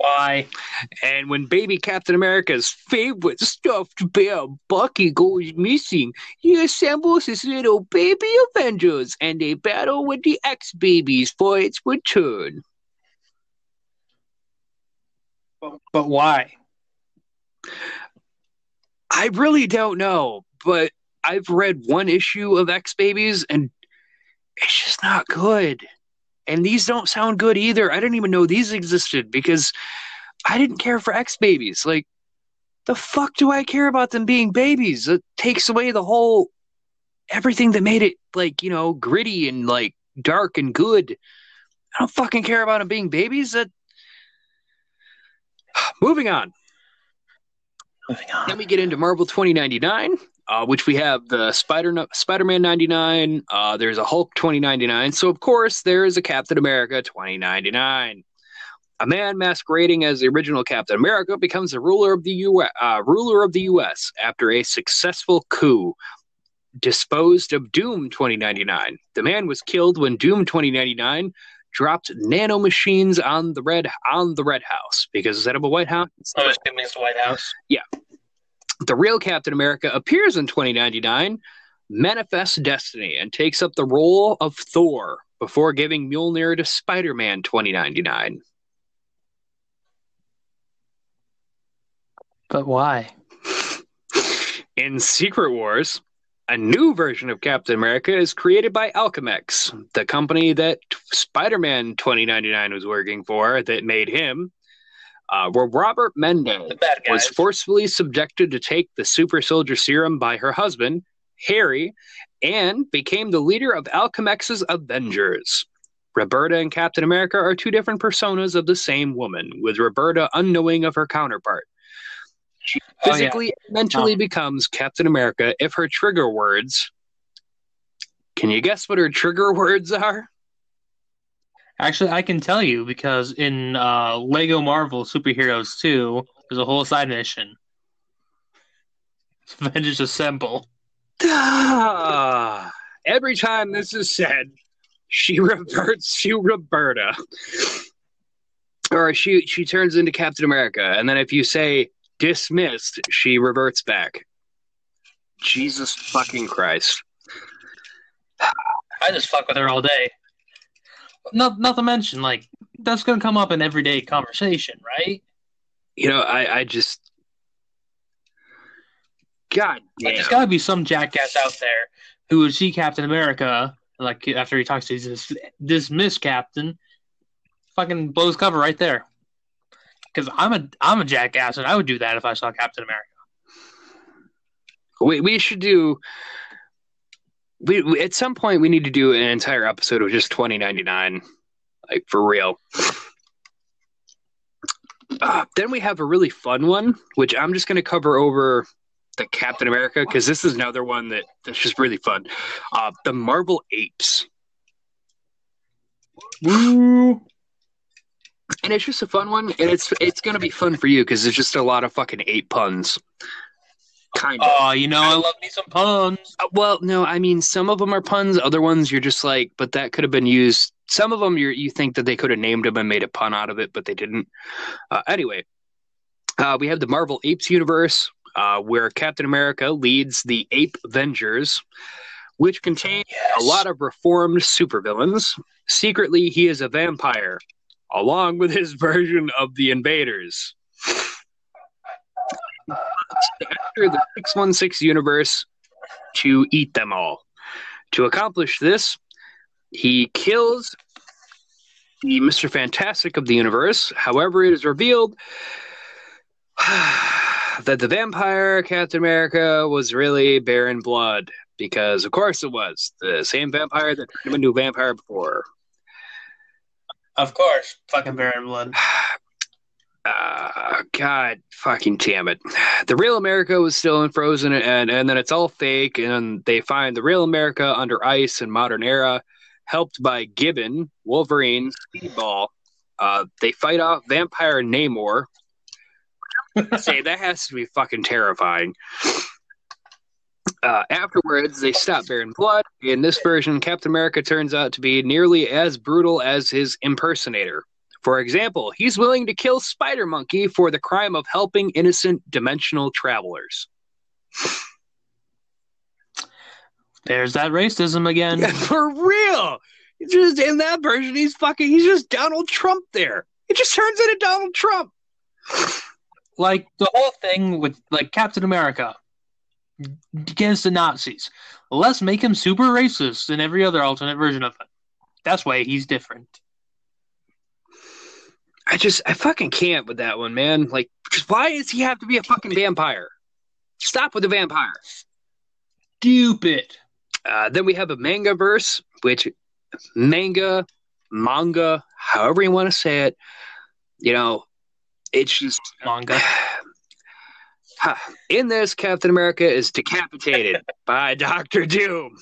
Why? And when baby Captain America's favorite stuffed bear, Bucky, goes missing, he assembles his little baby Avengers and they battle with the X babies for its return. But why? I really don't know, but I've read one issue of X Babies and it's just not good. And these don't sound good either. I didn't even know these existed because I didn't care for X Babies. Like, the fuck do I care about them being babies? It takes away the whole everything that made it like, you know, gritty and like dark and good. I don't fucking care about them being babies. That moving on. Moving on. Then we get into Marvel 2099, uh, which we have the Spider Spider-Man 99. Uh, there's a Hulk 2099. So of course there is a Captain America 2099. A man masquerading as the original Captain America becomes the ruler of the U. Uh, ruler of the U.S. after a successful coup. Disposed of Doom 2099. The man was killed when Doom 2099 dropped nano machines on the red on the Red House because instead of a White House, assuming it's the White House. The real Captain America appears in 2099, manifests destiny, and takes up the role of Thor before giving Mjolnir to Spider Man 2099. But why? In Secret Wars, a new version of Captain America is created by Alchemax, the company that Spider Man 2099 was working for that made him. Uh, where Robert Mendez The bad guys. was forcefully subjected to take the super soldier serum by her husband, Harry, and became the leader of Alchemax's Avengers. Roberta and Captain America are two different personas of the same woman, with Roberta unknowing of her counterpart. She Oh, yeah. physically and mentally becomes Captain America if her trigger words Can you guess what her trigger words are? Actually, I can tell you because in uh, Lego Marvel Superheroes 2, there's a whole side mission. Avengers Assemble. Ah, Every time this is said, she reverts to Roberta. Or she she turns into Captain America, and then if you say dismissed, she reverts back. Jesus fucking Christ. I just fuck with her all day. Not, not to mention, like, that's going to come up in everyday conversation, right? You know, I, I just God Like, there's got to be some jackass out there who would see Captain America, like, after he talks to this, this Miss Captain, fucking blows cover right there. Because I'm a I'm a jackass, and I would do that if I saw Captain America. We we should do. We, we at some point we need to do an entire episode of just twenty ninety nine, like for real. Uh, then we have a really fun one, which I'm just going to cover over the Captain America because this is another one that that's just really fun. Uh, the Marvel Apes, Woo! and it's just a fun one, and it's it's going to be fun for you because there's just a lot of fucking ape puns. Kind of. Oh, you know I love me some puns. Uh, well, no, I mean some of them are puns. Other ones you're just like, but that could have been used. Some of them you you think that they could have named them and made a pun out of it, but they didn't. Uh, anyway, uh, we have the Marvel Apes universe, uh, where Captain America leads the Ape Avengers, which contains a lot of reformed supervillains. Secretly, he is a vampire, along with his version of the Invaders. Enter the 616 universe to eat them all. To accomplish this, he kills the Mr. Fantastic of the universe. However, it is revealed that the vampire Captain America was really Baron Blood. Because, of course, it was the same vampire that turned him into a vampire before. Of course, fucking Baron Blood. Uh, God fucking damn it. The real America was still in Frozen, and, and then it's all fake, and they find the real America under ice in modern era, helped by Gibbon, Wolverine, Speedball. Uh, they fight off vampire Namor. Say that has to be fucking terrifying. Uh, afterwards, they stop Baron Blood. In this version, Captain America turns out to be nearly as brutal as his impersonator. For example, he's willing to kill Spider Monkey for the crime of helping innocent dimensional travelers. There's that racism again. For real! Just in that version, he's fucking, he's just Donald Trump there. It just turns into Donald Trump. like the whole thing with like Captain America against the Nazis. Let's make him super racist in every other alternate version of it. That's why he's different. I just, I fucking can't with that one, man. Like, why does he have to be a fucking vampire? Stop with the vampire. Stupid. Uh, then we have a manga verse, which manga, manga, however you want to say it, you know, it's just Manga. In this, Captain America is decapitated by Doctor Doom,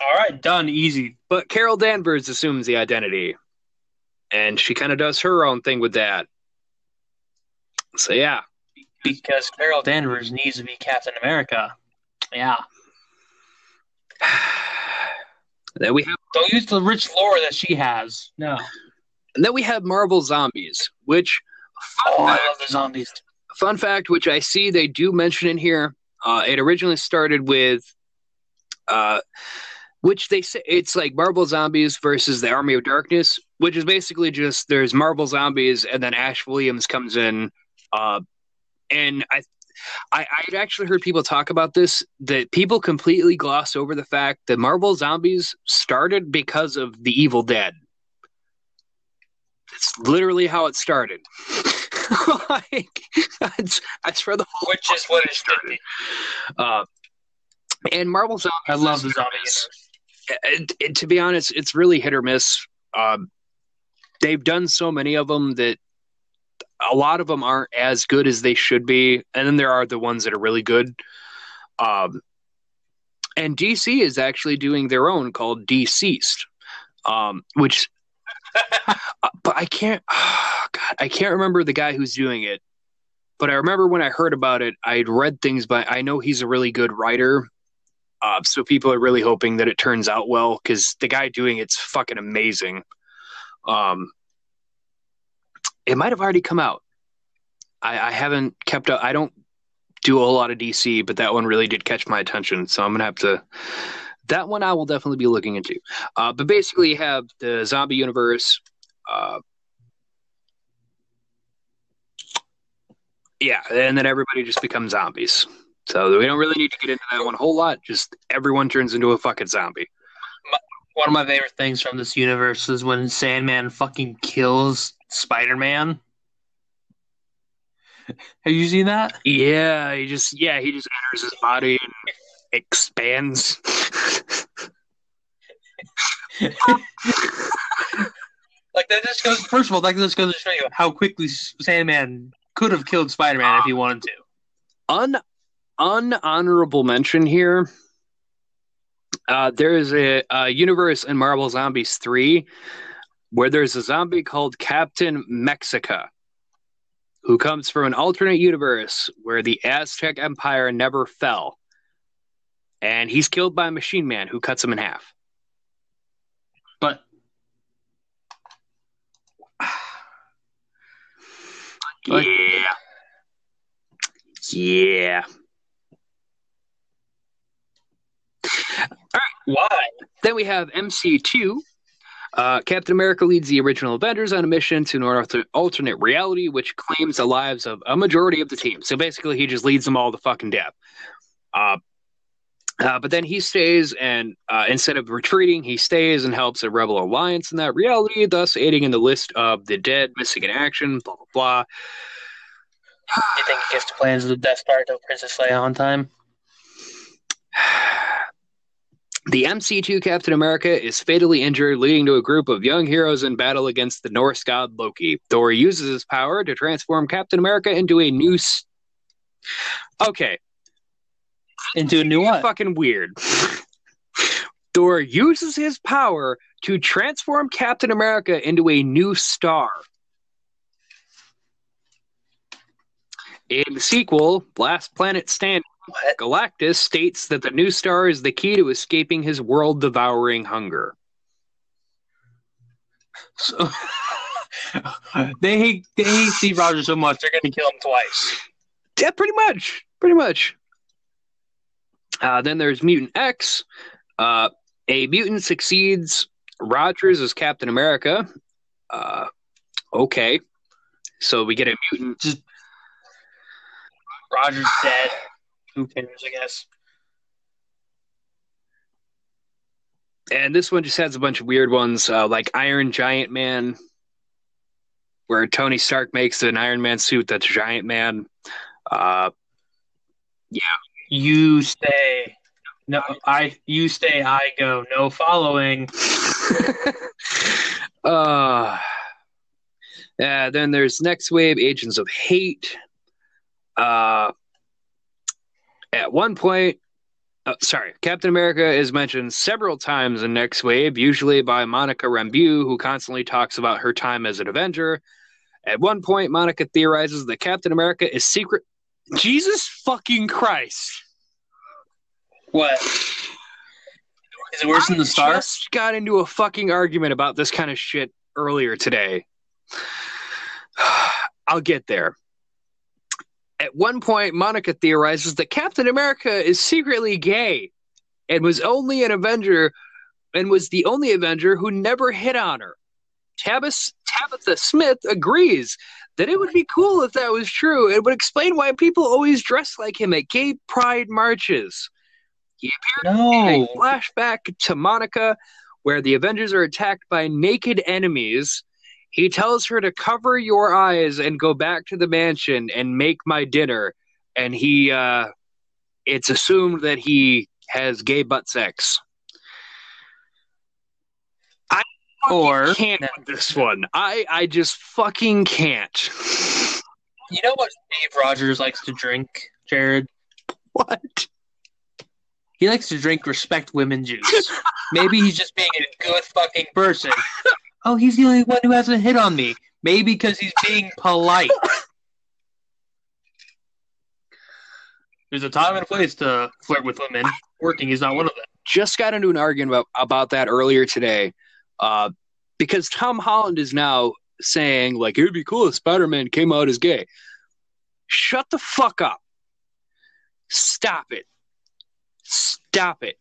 All right, done. Easy. but Carol Danvers assumes the identity, and she kind of does her own thing with that. So yeah, Because Carol Danvers needs to be Captain America. Yeah. then we have Don't use the rich lore that she has. No. and then we have Marvel Zombies, which Oh, I love the zombies. fun fact, which I see they do mention in here, uh, it originally started with, uh, which they say it's like Marvel Zombies versus the Army of Darkness, which is basically just there's Marvel Zombies and then Ash Williams comes in, uh, and I. I, I'd actually heard people talk about this that people completely gloss over the fact that Marvel Zombies started because of the Evil Dead. It's literally how it started. like, that's, that's where the whole Which is what it be. uh, and Marvel Zombies. I love the is zombie hit or universe. miss. It- it- to be honest, it's really hit or miss. Um, they've done so many of them that a lot of them aren't as good as they should be, and then there are the ones that are really good. Um, and DC is actually doing their own called DCeased, um, which, uh, but I can't. God, I can't remember the guy who's doing it. But I remember when I heard about it, I'd read things but I know he's a really good writer, uh, so people are really hoping that it turns out well because the guy doing it's fucking amazing. Um, it might have already come out. I, I haven't kept up. I don't do a whole lot of DC, but that one really did catch my attention. So I'm gonna have to. That one I will definitely be looking into. Uh, but basically, you have the zombie universe. Uh, yeah, and then everybody just becomes zombies. So we don't really need to get into that one a whole lot. Just everyone turns into a fucking zombie. One of my favorite things from this universe is when Sandman fucking kills Spider Man. Have you seen that? Yeah, he just yeah he just enters his body and expands. Like that just goes. First of all, that just goes to show you how quickly Sandman could have killed Spider Man if he wanted to. Un unhonorable mention here. Uh, there is a, a universe in Marvel Zombies 3 where there's a zombie called Captain Mexica who comes from an alternate universe where the Aztec Empire never fell. And he's killed by a machine man who cuts him in half. But Like- yeah. Yeah. Why? Then we have MC2. Uh, Captain America leads the original Avengers on a mission to an alter- alternate reality, which claims the lives of a majority of the team. So basically, he just leads them all to fucking death. Uh, uh, but then he stays, and uh, instead of retreating, he stays and helps a rebel alliance in that reality, thus aiding in the list of the dead missing in action. Blah blah blah. You think he gets to plans of the Death Star till Princess Leia on time? The MC2 Captain America is fatally injured, leading to a group of young heroes in battle against the Norse god Loki. Thor uses his power to transform Captain America into a new. S- okay, Into a new what? fucking weird. Thor uses his power to transform Captain America into a new star. In the sequel, Last Planet Stand, What? Galactus states that the new star is the key to escaping his world devouring hunger. So, they hate they hate Steve Rogers so much they're gonna kill him twice. Yeah, pretty much. Pretty much. Uh, then there's Mutant X. Uh, a mutant succeeds Rogers as Captain America. Uh, okay. So we get a mutant. Just Rogers dead. Who cares? I guess. And this one just has a bunch of weird ones, uh, like Iron Giant Man, where Tony Stark makes an Iron Man suit that's Giant Man. Uh, You stay. No, I. You stay. I go. No following. uh, yeah, then there's Next Wave, Agents of Hate. Uh, at one point, uh, sorry, Captain America is mentioned several times in Next Wave, usually by Monica Rambeau, who constantly talks about her time as an Avenger. At one point, Monica theorizes that Captain America is secret. Jesus fucking Christ! What? Is it worse than the I star? just got into a fucking argument about this kind of shit earlier today. I'll get there. At one point, Monica theorizes that Captain America is secretly gay and was only an Avenger and was the only Avenger who never hit on her. Tabitha, Tabitha Smith agrees that it would be cool if that was true. It would explain why people always dress like him at gay pride marches. He appeared in a flashback to Monica, where the Avengers are attacked by naked enemies. He tells her to cover your eyes and go back to the mansion and make my dinner. And he, uh, it's assumed that he has gay butt sex. I Or can't with this one. I, I just fucking can't. you know what Dave Rogers likes to drink, Jared? what? He likes to drink respect women juice. Maybe he's just being a good fucking person. Oh, he's the only one who hasn't hit on me. Maybe because he's being polite. There's a time and a place to flirt with women. Working is not one of them. just got into an argument about, about that earlier today uh, because Tom Holland is now saying, like, it would be cool if Spider Man came out as gay. Shut the fuck up. Stop it. Stop it.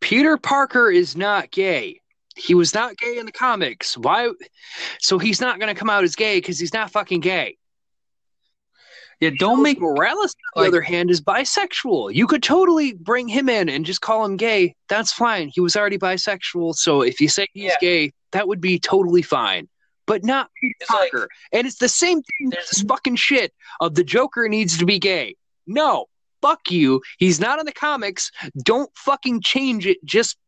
Peter Parker is not gay. He was not gay in the comics. Why? So he's not going to come out as gay because he's not fucking gay. Yeah, don't make Morales, on the like- other hand, is bisexual. You could totally bring him in and just call him gay. That's fine. He was already bisexual. So if you say he's Yeah. gay, that would be totally fine. But not Peter It's like- and it's the same thing. There's this fucking shit of the Joker needs to be gay. No, fuck you. He's not in the comics. Don't fucking change it. Just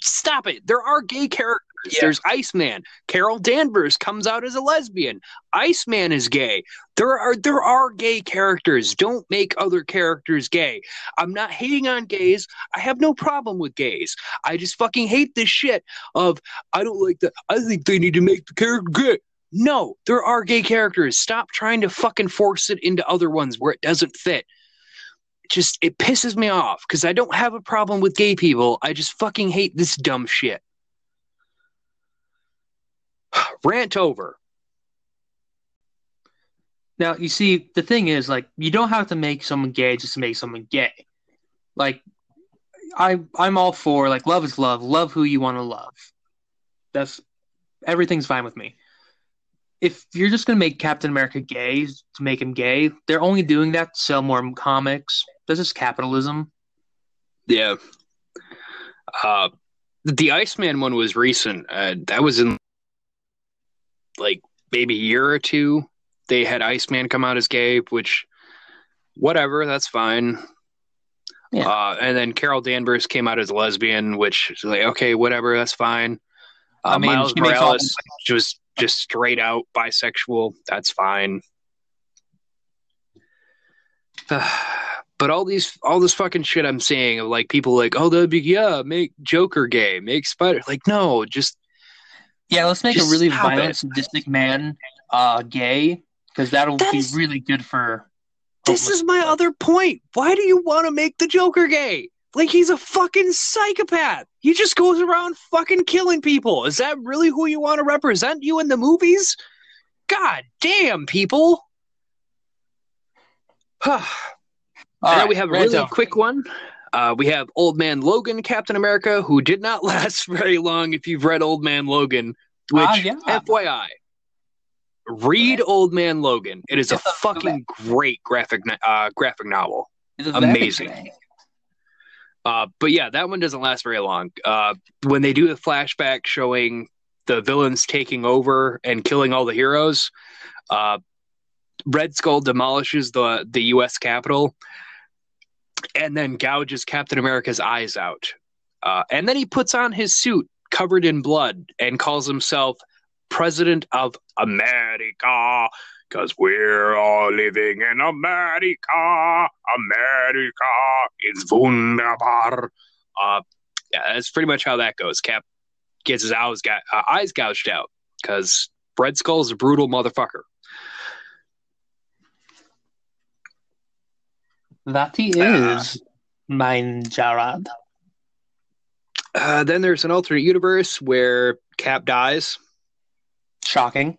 stop it. There are gay characters. Yeah. There's Iceman. Carol Danvers comes out as a lesbian. Iceman is gay. There are there are gay characters. Don't make other characters gay. I'm not hating on gays. I have no problem with gays. I just fucking hate this shit of I don't like that. I think they need to make the character gay. No, there are gay characters. Stop trying to fucking force it into other ones where it doesn't fit. Just it pisses me off because I don't have a problem with gay people. I just fucking hate this dumb shit. Rant over. Now, you see, the thing is, like, you don't have to make someone gay just to make someone gay. Like, I, I'm all for like love is love. Love who you want to love. That's everything's fine with me. If you're just gonna make Captain America gay to make him gay, they're only doing that to sell more comics. This is capitalism. Yeah. Uh, the Iceman one was recent. Uh, that was in like maybe a year or two. They had Iceman come out as gay, which whatever, that's fine. Yeah. Uh, and then Carol Danvers came out as a lesbian, which is like okay, whatever, that's fine. Uh, I mean, Miles all- Morales was just straight out bisexual. That's fine. but all these all this fucking shit I'm seeing of like people like, oh, that'd be yeah, make Joker gay, make Spider like no, just Yeah, let's make a really violent, it. sadistic man uh, gay because that'll That be is- really good for. this is my other point. Why do you want to make the Joker gay? Like he's a fucking psychopath. He just goes around fucking killing people. Is that really who you want to represent you in the movies? God damn, people. All and right, we have a really over. quick one. Uh, we have Old Man Logan, Captain America, who did not last very long. If you've read Old Man Logan, which Ah, yeah. FYI, read Old Man Logan. It is a It's a- fucking great graphic uh, graphic novel. Amazing. Uh, but yeah, that one doesn't last very long. Uh, when they do the flashback showing the villains taking over and killing all the heroes, uh, Red Skull demolishes the the U.S. Capitol and then gouges Captain America's eyes out. Uh, and then he puts on his suit covered in blood and calls himself President of America because we're all living in America. America is wunderbar. Uh, yeah, that's pretty much how that goes. Cap gets his eyes, got, uh, eyes gouged out because Red Skull's a brutal motherfucker. That he is, mein Jared. Uh, then there's an alternate universe where Cap dies. Shocking.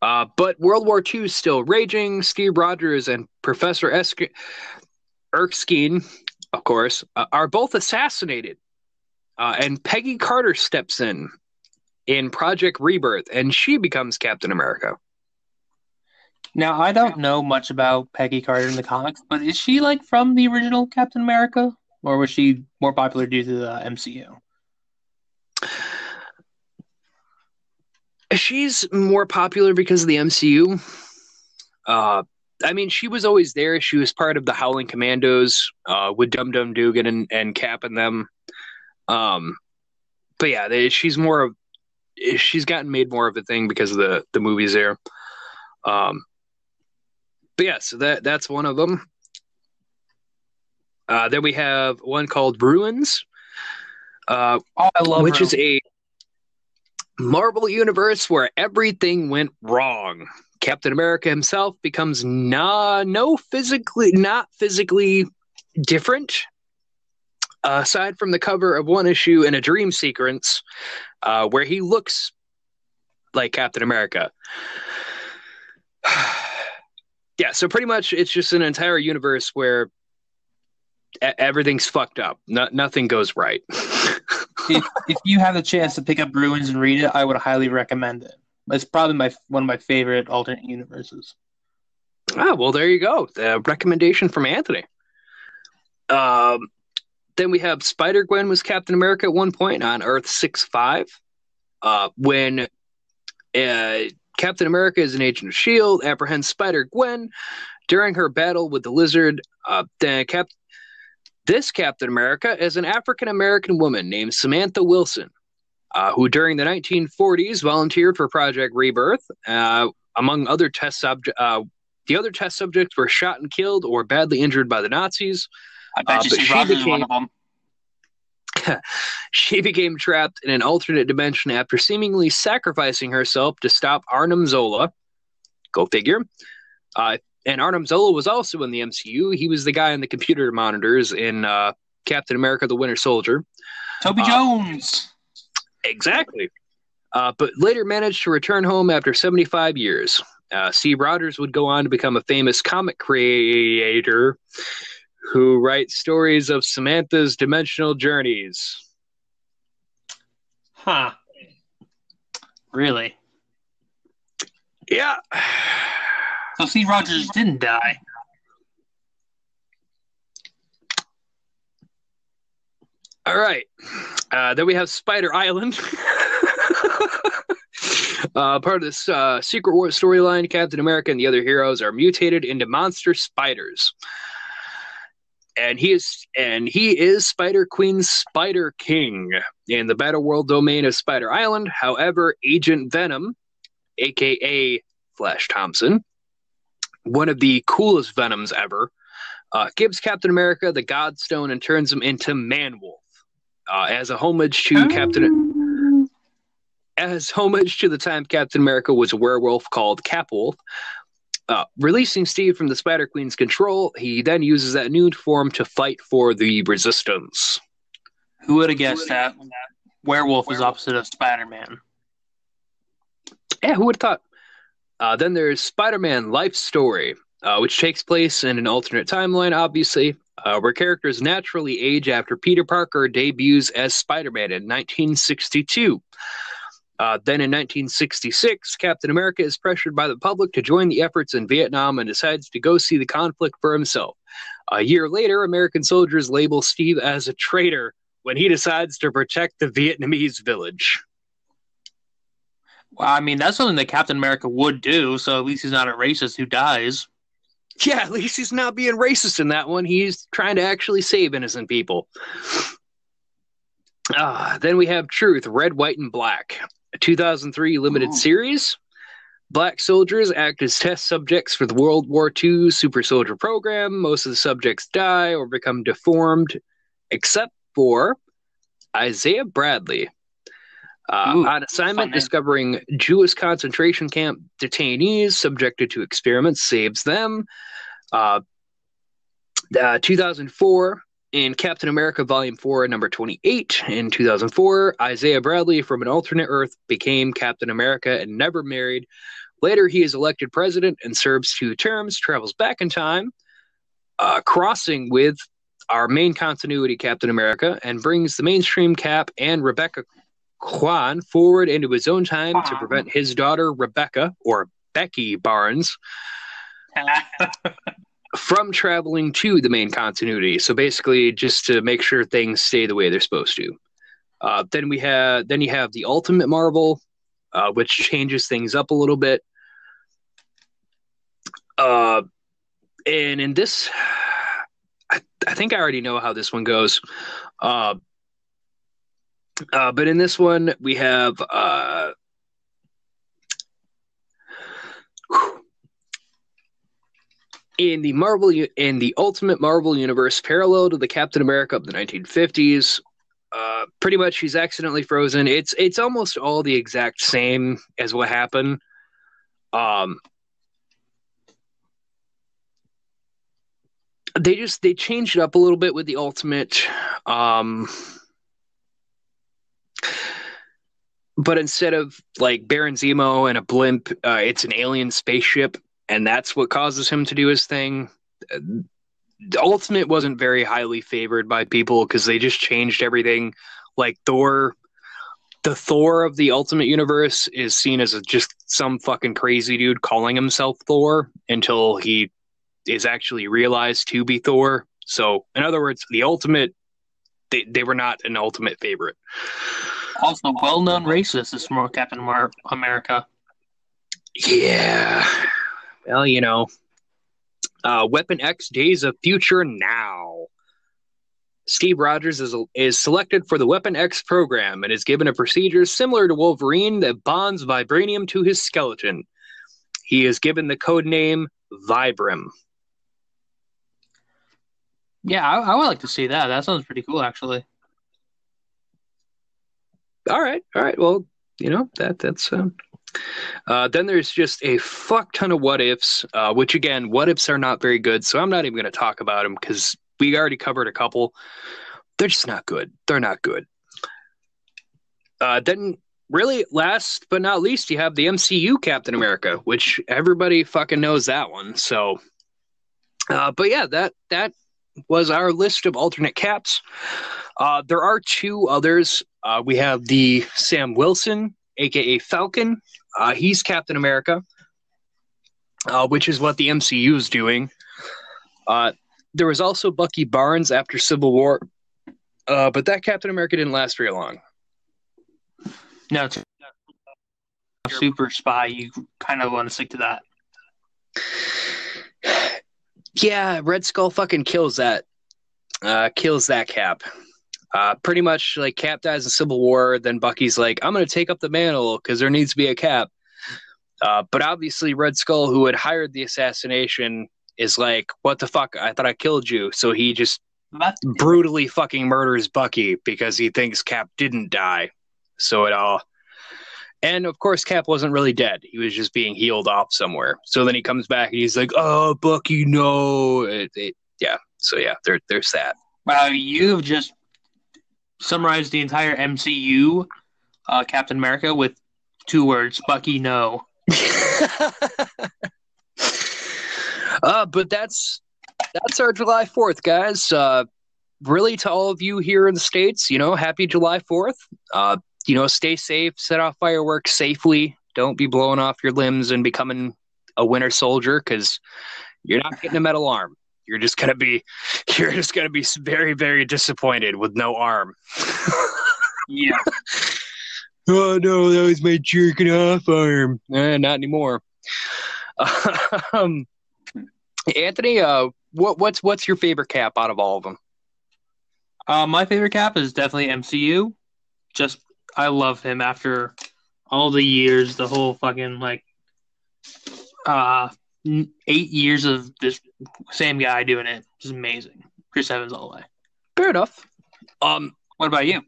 Uh, but World War II is still raging. Steve Rogers and Professor Esk- Erskine, of course, uh, are both assassinated. Uh, and Peggy Carter steps in in Project Rebirth, and she becomes Captain America. Now I don't know much about Peggy Carter in the comics, but is she like from the original Captain America, or was she more popular due to the MCU? She's more popular because of the MCU. Uh, I mean, she was always there. She was part of the Howling Commandos uh, with Dum Dum Dugan and, and Cap and them. Um, but yeah, they, she's more of she's gotten made more of a thing because of the the movies there. Um, but yeah, so that that's one of them. Uh, then we have one called Ruins, uh, Oh, I love which is a Marvel universe where everything went wrong. Captain America himself becomes nah, no physically, not physically different. Uh, aside from the cover of one issue in a dream sequence, uh, where he looks like Captain America. yeah, so pretty much it's just an entire universe where everything's fucked up. No- nothing goes right. if, if you have the chance to pick up Ruins and read it, I would highly recommend it. It's probably my one of my favorite alternate universes. Ah, well, there you go. The recommendation from Anthony. Um, then we have Spider Gwen was Captain America at one point on Earth six five. Uh, when uh, Captain America is an agent of Shield, apprehends Spider Gwen during her battle with the Lizard. Uh, then Cap. This Captain America is an African American woman named Samantha Wilson, uh, who during the 1940s volunteered for Project Rebirth. Uh, among other test subjects, uh, the other test subjects were shot and killed or badly injured by the Nazis. I bet Uh, you she is one of them. She became trapped in an alternate dimension after seemingly sacrificing herself to stop Arnim Zola. Go figure. Uh, and Arnim Zola was also in the MCU. He was the guy in the computer monitors in uh, Captain America: The Winter Soldier. Toby uh, Jones. Exactly. Uh, but later managed to return home after 75 years. Uh, Steve Rogers would go on to become a famous comic creator who writes stories of Samantha's dimensional journeys. Huh. Really? Yeah. So Steve Rogers didn't die. All right. Uh, then we have Spider Island. uh, part of this uh, Secret War storyline, Captain America and the other heroes are mutated into monster spiders. And he is and he is Spider Queen's Spider King in the Battle World domain of Spider Island. However, Agent Venom, aka Flash Thompson, one of the coolest Venoms ever, uh, gives Captain America the Godstone and turns him into Manwolf uh, as a homage to Captain as homage to the time Captain America was a werewolf called Capwolf. Uh, releasing Steve from the Spider Queen's control, he then uses that new form to fight for the Resistance. Who would have guessed that werewolf is opposite of Spider Man? Yeah, who would have thought? Uh, then there's Spider Man Life Story, uh, which takes place in an alternate timeline, obviously, uh, where characters naturally age after Peter Parker debuts as Spider Man in 1962. Uh, then in 1966, Captain America is pressured by the public to join the efforts in Vietnam and decides to go see the conflict for himself. A year later, American soldiers label Steve as a traitor when he decides to protect the Vietnamese village. Well, I mean, that's something that Captain America would do, so at least he's not a racist who dies. Yeah, at least he's not being racist in that one. He's trying to actually save innocent people. Uh, then we have Truth, Red, White, and Black, 2003 limited Ooh. series. Black soldiers act as test subjects for the World War II Super Soldier program. Most of the subjects die or become deformed, except for Isaiah Bradley. Uh, Ooh, on assignment, fun discovering Jewish concentration camp detainees subjected to experiments saves them. Uh, uh, 2004 in Captain America Volume 4, number 28. In 2004, Isaiah Bradley from an alternate Earth became Captain America and never married. Later, he is elected president and serves two terms, travels back in time, uh, crossing with our main continuity Captain America, and brings the mainstream Cap and Rebecca Kwan forward into his own time to prevent his daughter Rebecca, or Becky Barnes, from traveling to the main continuity. So basically, just to make sure things stay the way they're supposed to. Uh, then we have then you have the Ultimate Marvel, uh, which changes things up a little bit. Uh, and in this, I, I think I already know how this one goes. Uh, uh, but in this one, we have in the Marvel in the Ultimate Marvel universe, parallel to the Captain America of the 1950s. Uh, pretty much, he's accidentally frozen. It's it's almost all the exact same as what happened. Um, they just they changed it up a little bit with the Ultimate. Um, but instead of like Baron Zemo and a blimp, uh, it's an alien spaceship, and that's what causes him to do his thing. The Ultimate wasn't very highly favored by people because they just changed everything. Like Thor, the Thor of the Ultimate Universe is seen as a, just some fucking crazy dude calling himself Thor until he is actually realized to be Thor. So, in other words, the Ultimate, they, they were not an Ultimate favorite. Also, well-known racist is from Captain America. Yeah. Well, you know, uh, Weapon X Days of Future Now. Steve Rogers is, is selected for the Weapon X program and is given a procedure similar to Wolverine that bonds vibranium to his skeleton. He is given the code name Vibram. Yeah, I, I would like to see that. That sounds pretty cool, actually. All right, all right. Well, you know that that's. Um, uh, then there's just a fuck ton of what ifs, uh, which again, what ifs are not very good. So I'm not even going to talk about them because we already covered a couple. They're just not good. They're not good. Uh, then, really, last but not least, you have the MCU Captain America, which everybody fucking knows that one. So, uh, but yeah, that that was our list of alternate caps. Uh, there are two others. Uh, we have the Sam Wilson, aka Falcon. Uh, he's Captain America, uh, which is what the MCU is doing. Uh, there was also Bucky Barnes after Civil War, uh, but that Captain America didn't last very long. No, it's a super spy. You kind of want to stick to that. Yeah, Red Skull fucking kills that. Uh, kills that Cap. Uh, pretty much like Cap dies in Civil War, then Bucky's like, I'm going to take up the mantle because there needs to be a Cap. Uh, but obviously, Red Skull, who had hired the assassination, is like, What the fuck? I thought I killed you. So he just brutally fucking murders Bucky because he thinks Cap didn't die. So it all. And of course, Cap wasn't really dead. He was just being healed off somewhere. So then he comes back and he's like, "Oh, Bucky, no!" It, it, yeah. So yeah, there, there's that. Wow, you've just summarized the entire MCU, uh, Captain America, with two words: Bucky, no. uh, but that's that's our July Fourth, guys. Uh, really, to all of you here in the states, you know, happy July Fourth. Uh, you know, stay safe, set off fireworks safely. Don't be blowing off your limbs and becoming a winter soldier because you're not getting a metal arm. You're just gonna be, you're just gonna be very, very disappointed with no arm. Yeah. oh no, that was my jerking off arm. Eh, not anymore. um, Anthony, uh, what what's what's your favorite cap out of all of them? Uh, my favorite Cap is definitely MCU. Just I love him after all the years, the whole fucking like uh eight years of this same guy doing it. Just amazing. Chris Evans all the way. Fair enough. Um, What about you?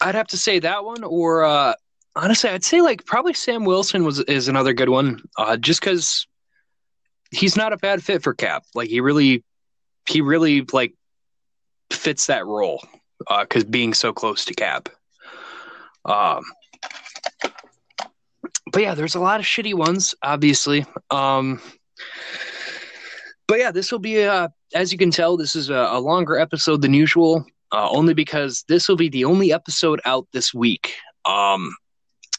I'd have to say that one, or uh, honestly, I'd say like probably Sam Wilson was is another good one. Uh, just because he's not a bad fit for Cap. Like he really, he really like fits that role. Because being so close to Cap. Um, but yeah, there's a lot of shitty ones, obviously. Um, but yeah, this will be uh, as you can tell, this is a, a longer episode than usual uh, only because this will be the only episode out this week. Um,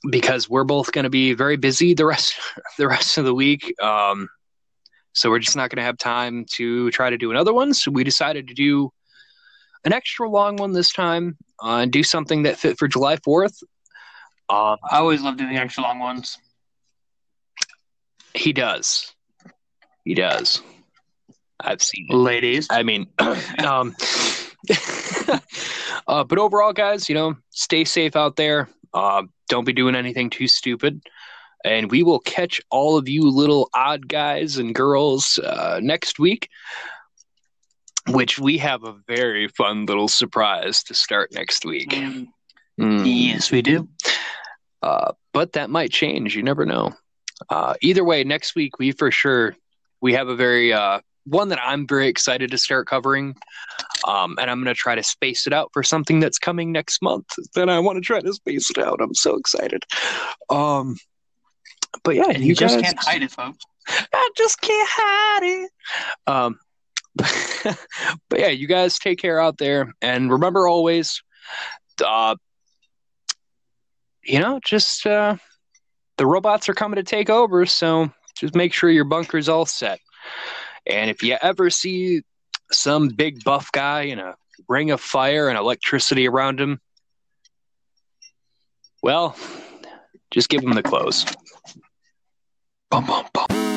because we're both going to be very busy the rest the rest of the week. Um, so we're just not going to have time to try to do another one. So we decided to do an extra long one this time uh, and do something that fit for July Fourth. Um, I always love doing extra long ones. he does. He does. I've seen it. Ladies. I mean, um, uh, but overall, guys, you know, stay safe out there. Uh, don't be doing anything too stupid. And we will catch all of you little odd guys and girls uh, next week, which we have a very fun little surprise to start next week. Mm. Yes, we do. Uh, but that might change. You never know. Uh, either way, next week we for sure we have a very uh, one that I'm very excited to start covering. Um, and I'm going to try to space it out for something that's coming next month. Then I want to try to space it out. I'm so excited. Um, but yeah, you, you just guys, can't hide it, folks. I just can't hide it. Um, but yeah, you guys take care out there, and remember always, uh, you know, just uh, the robots are coming to take over, so just make sure your bunker's all set. And if you ever see some big buff guy in a ring of fire and electricity around him, well, just give him the clothes. Bum, bum, bum.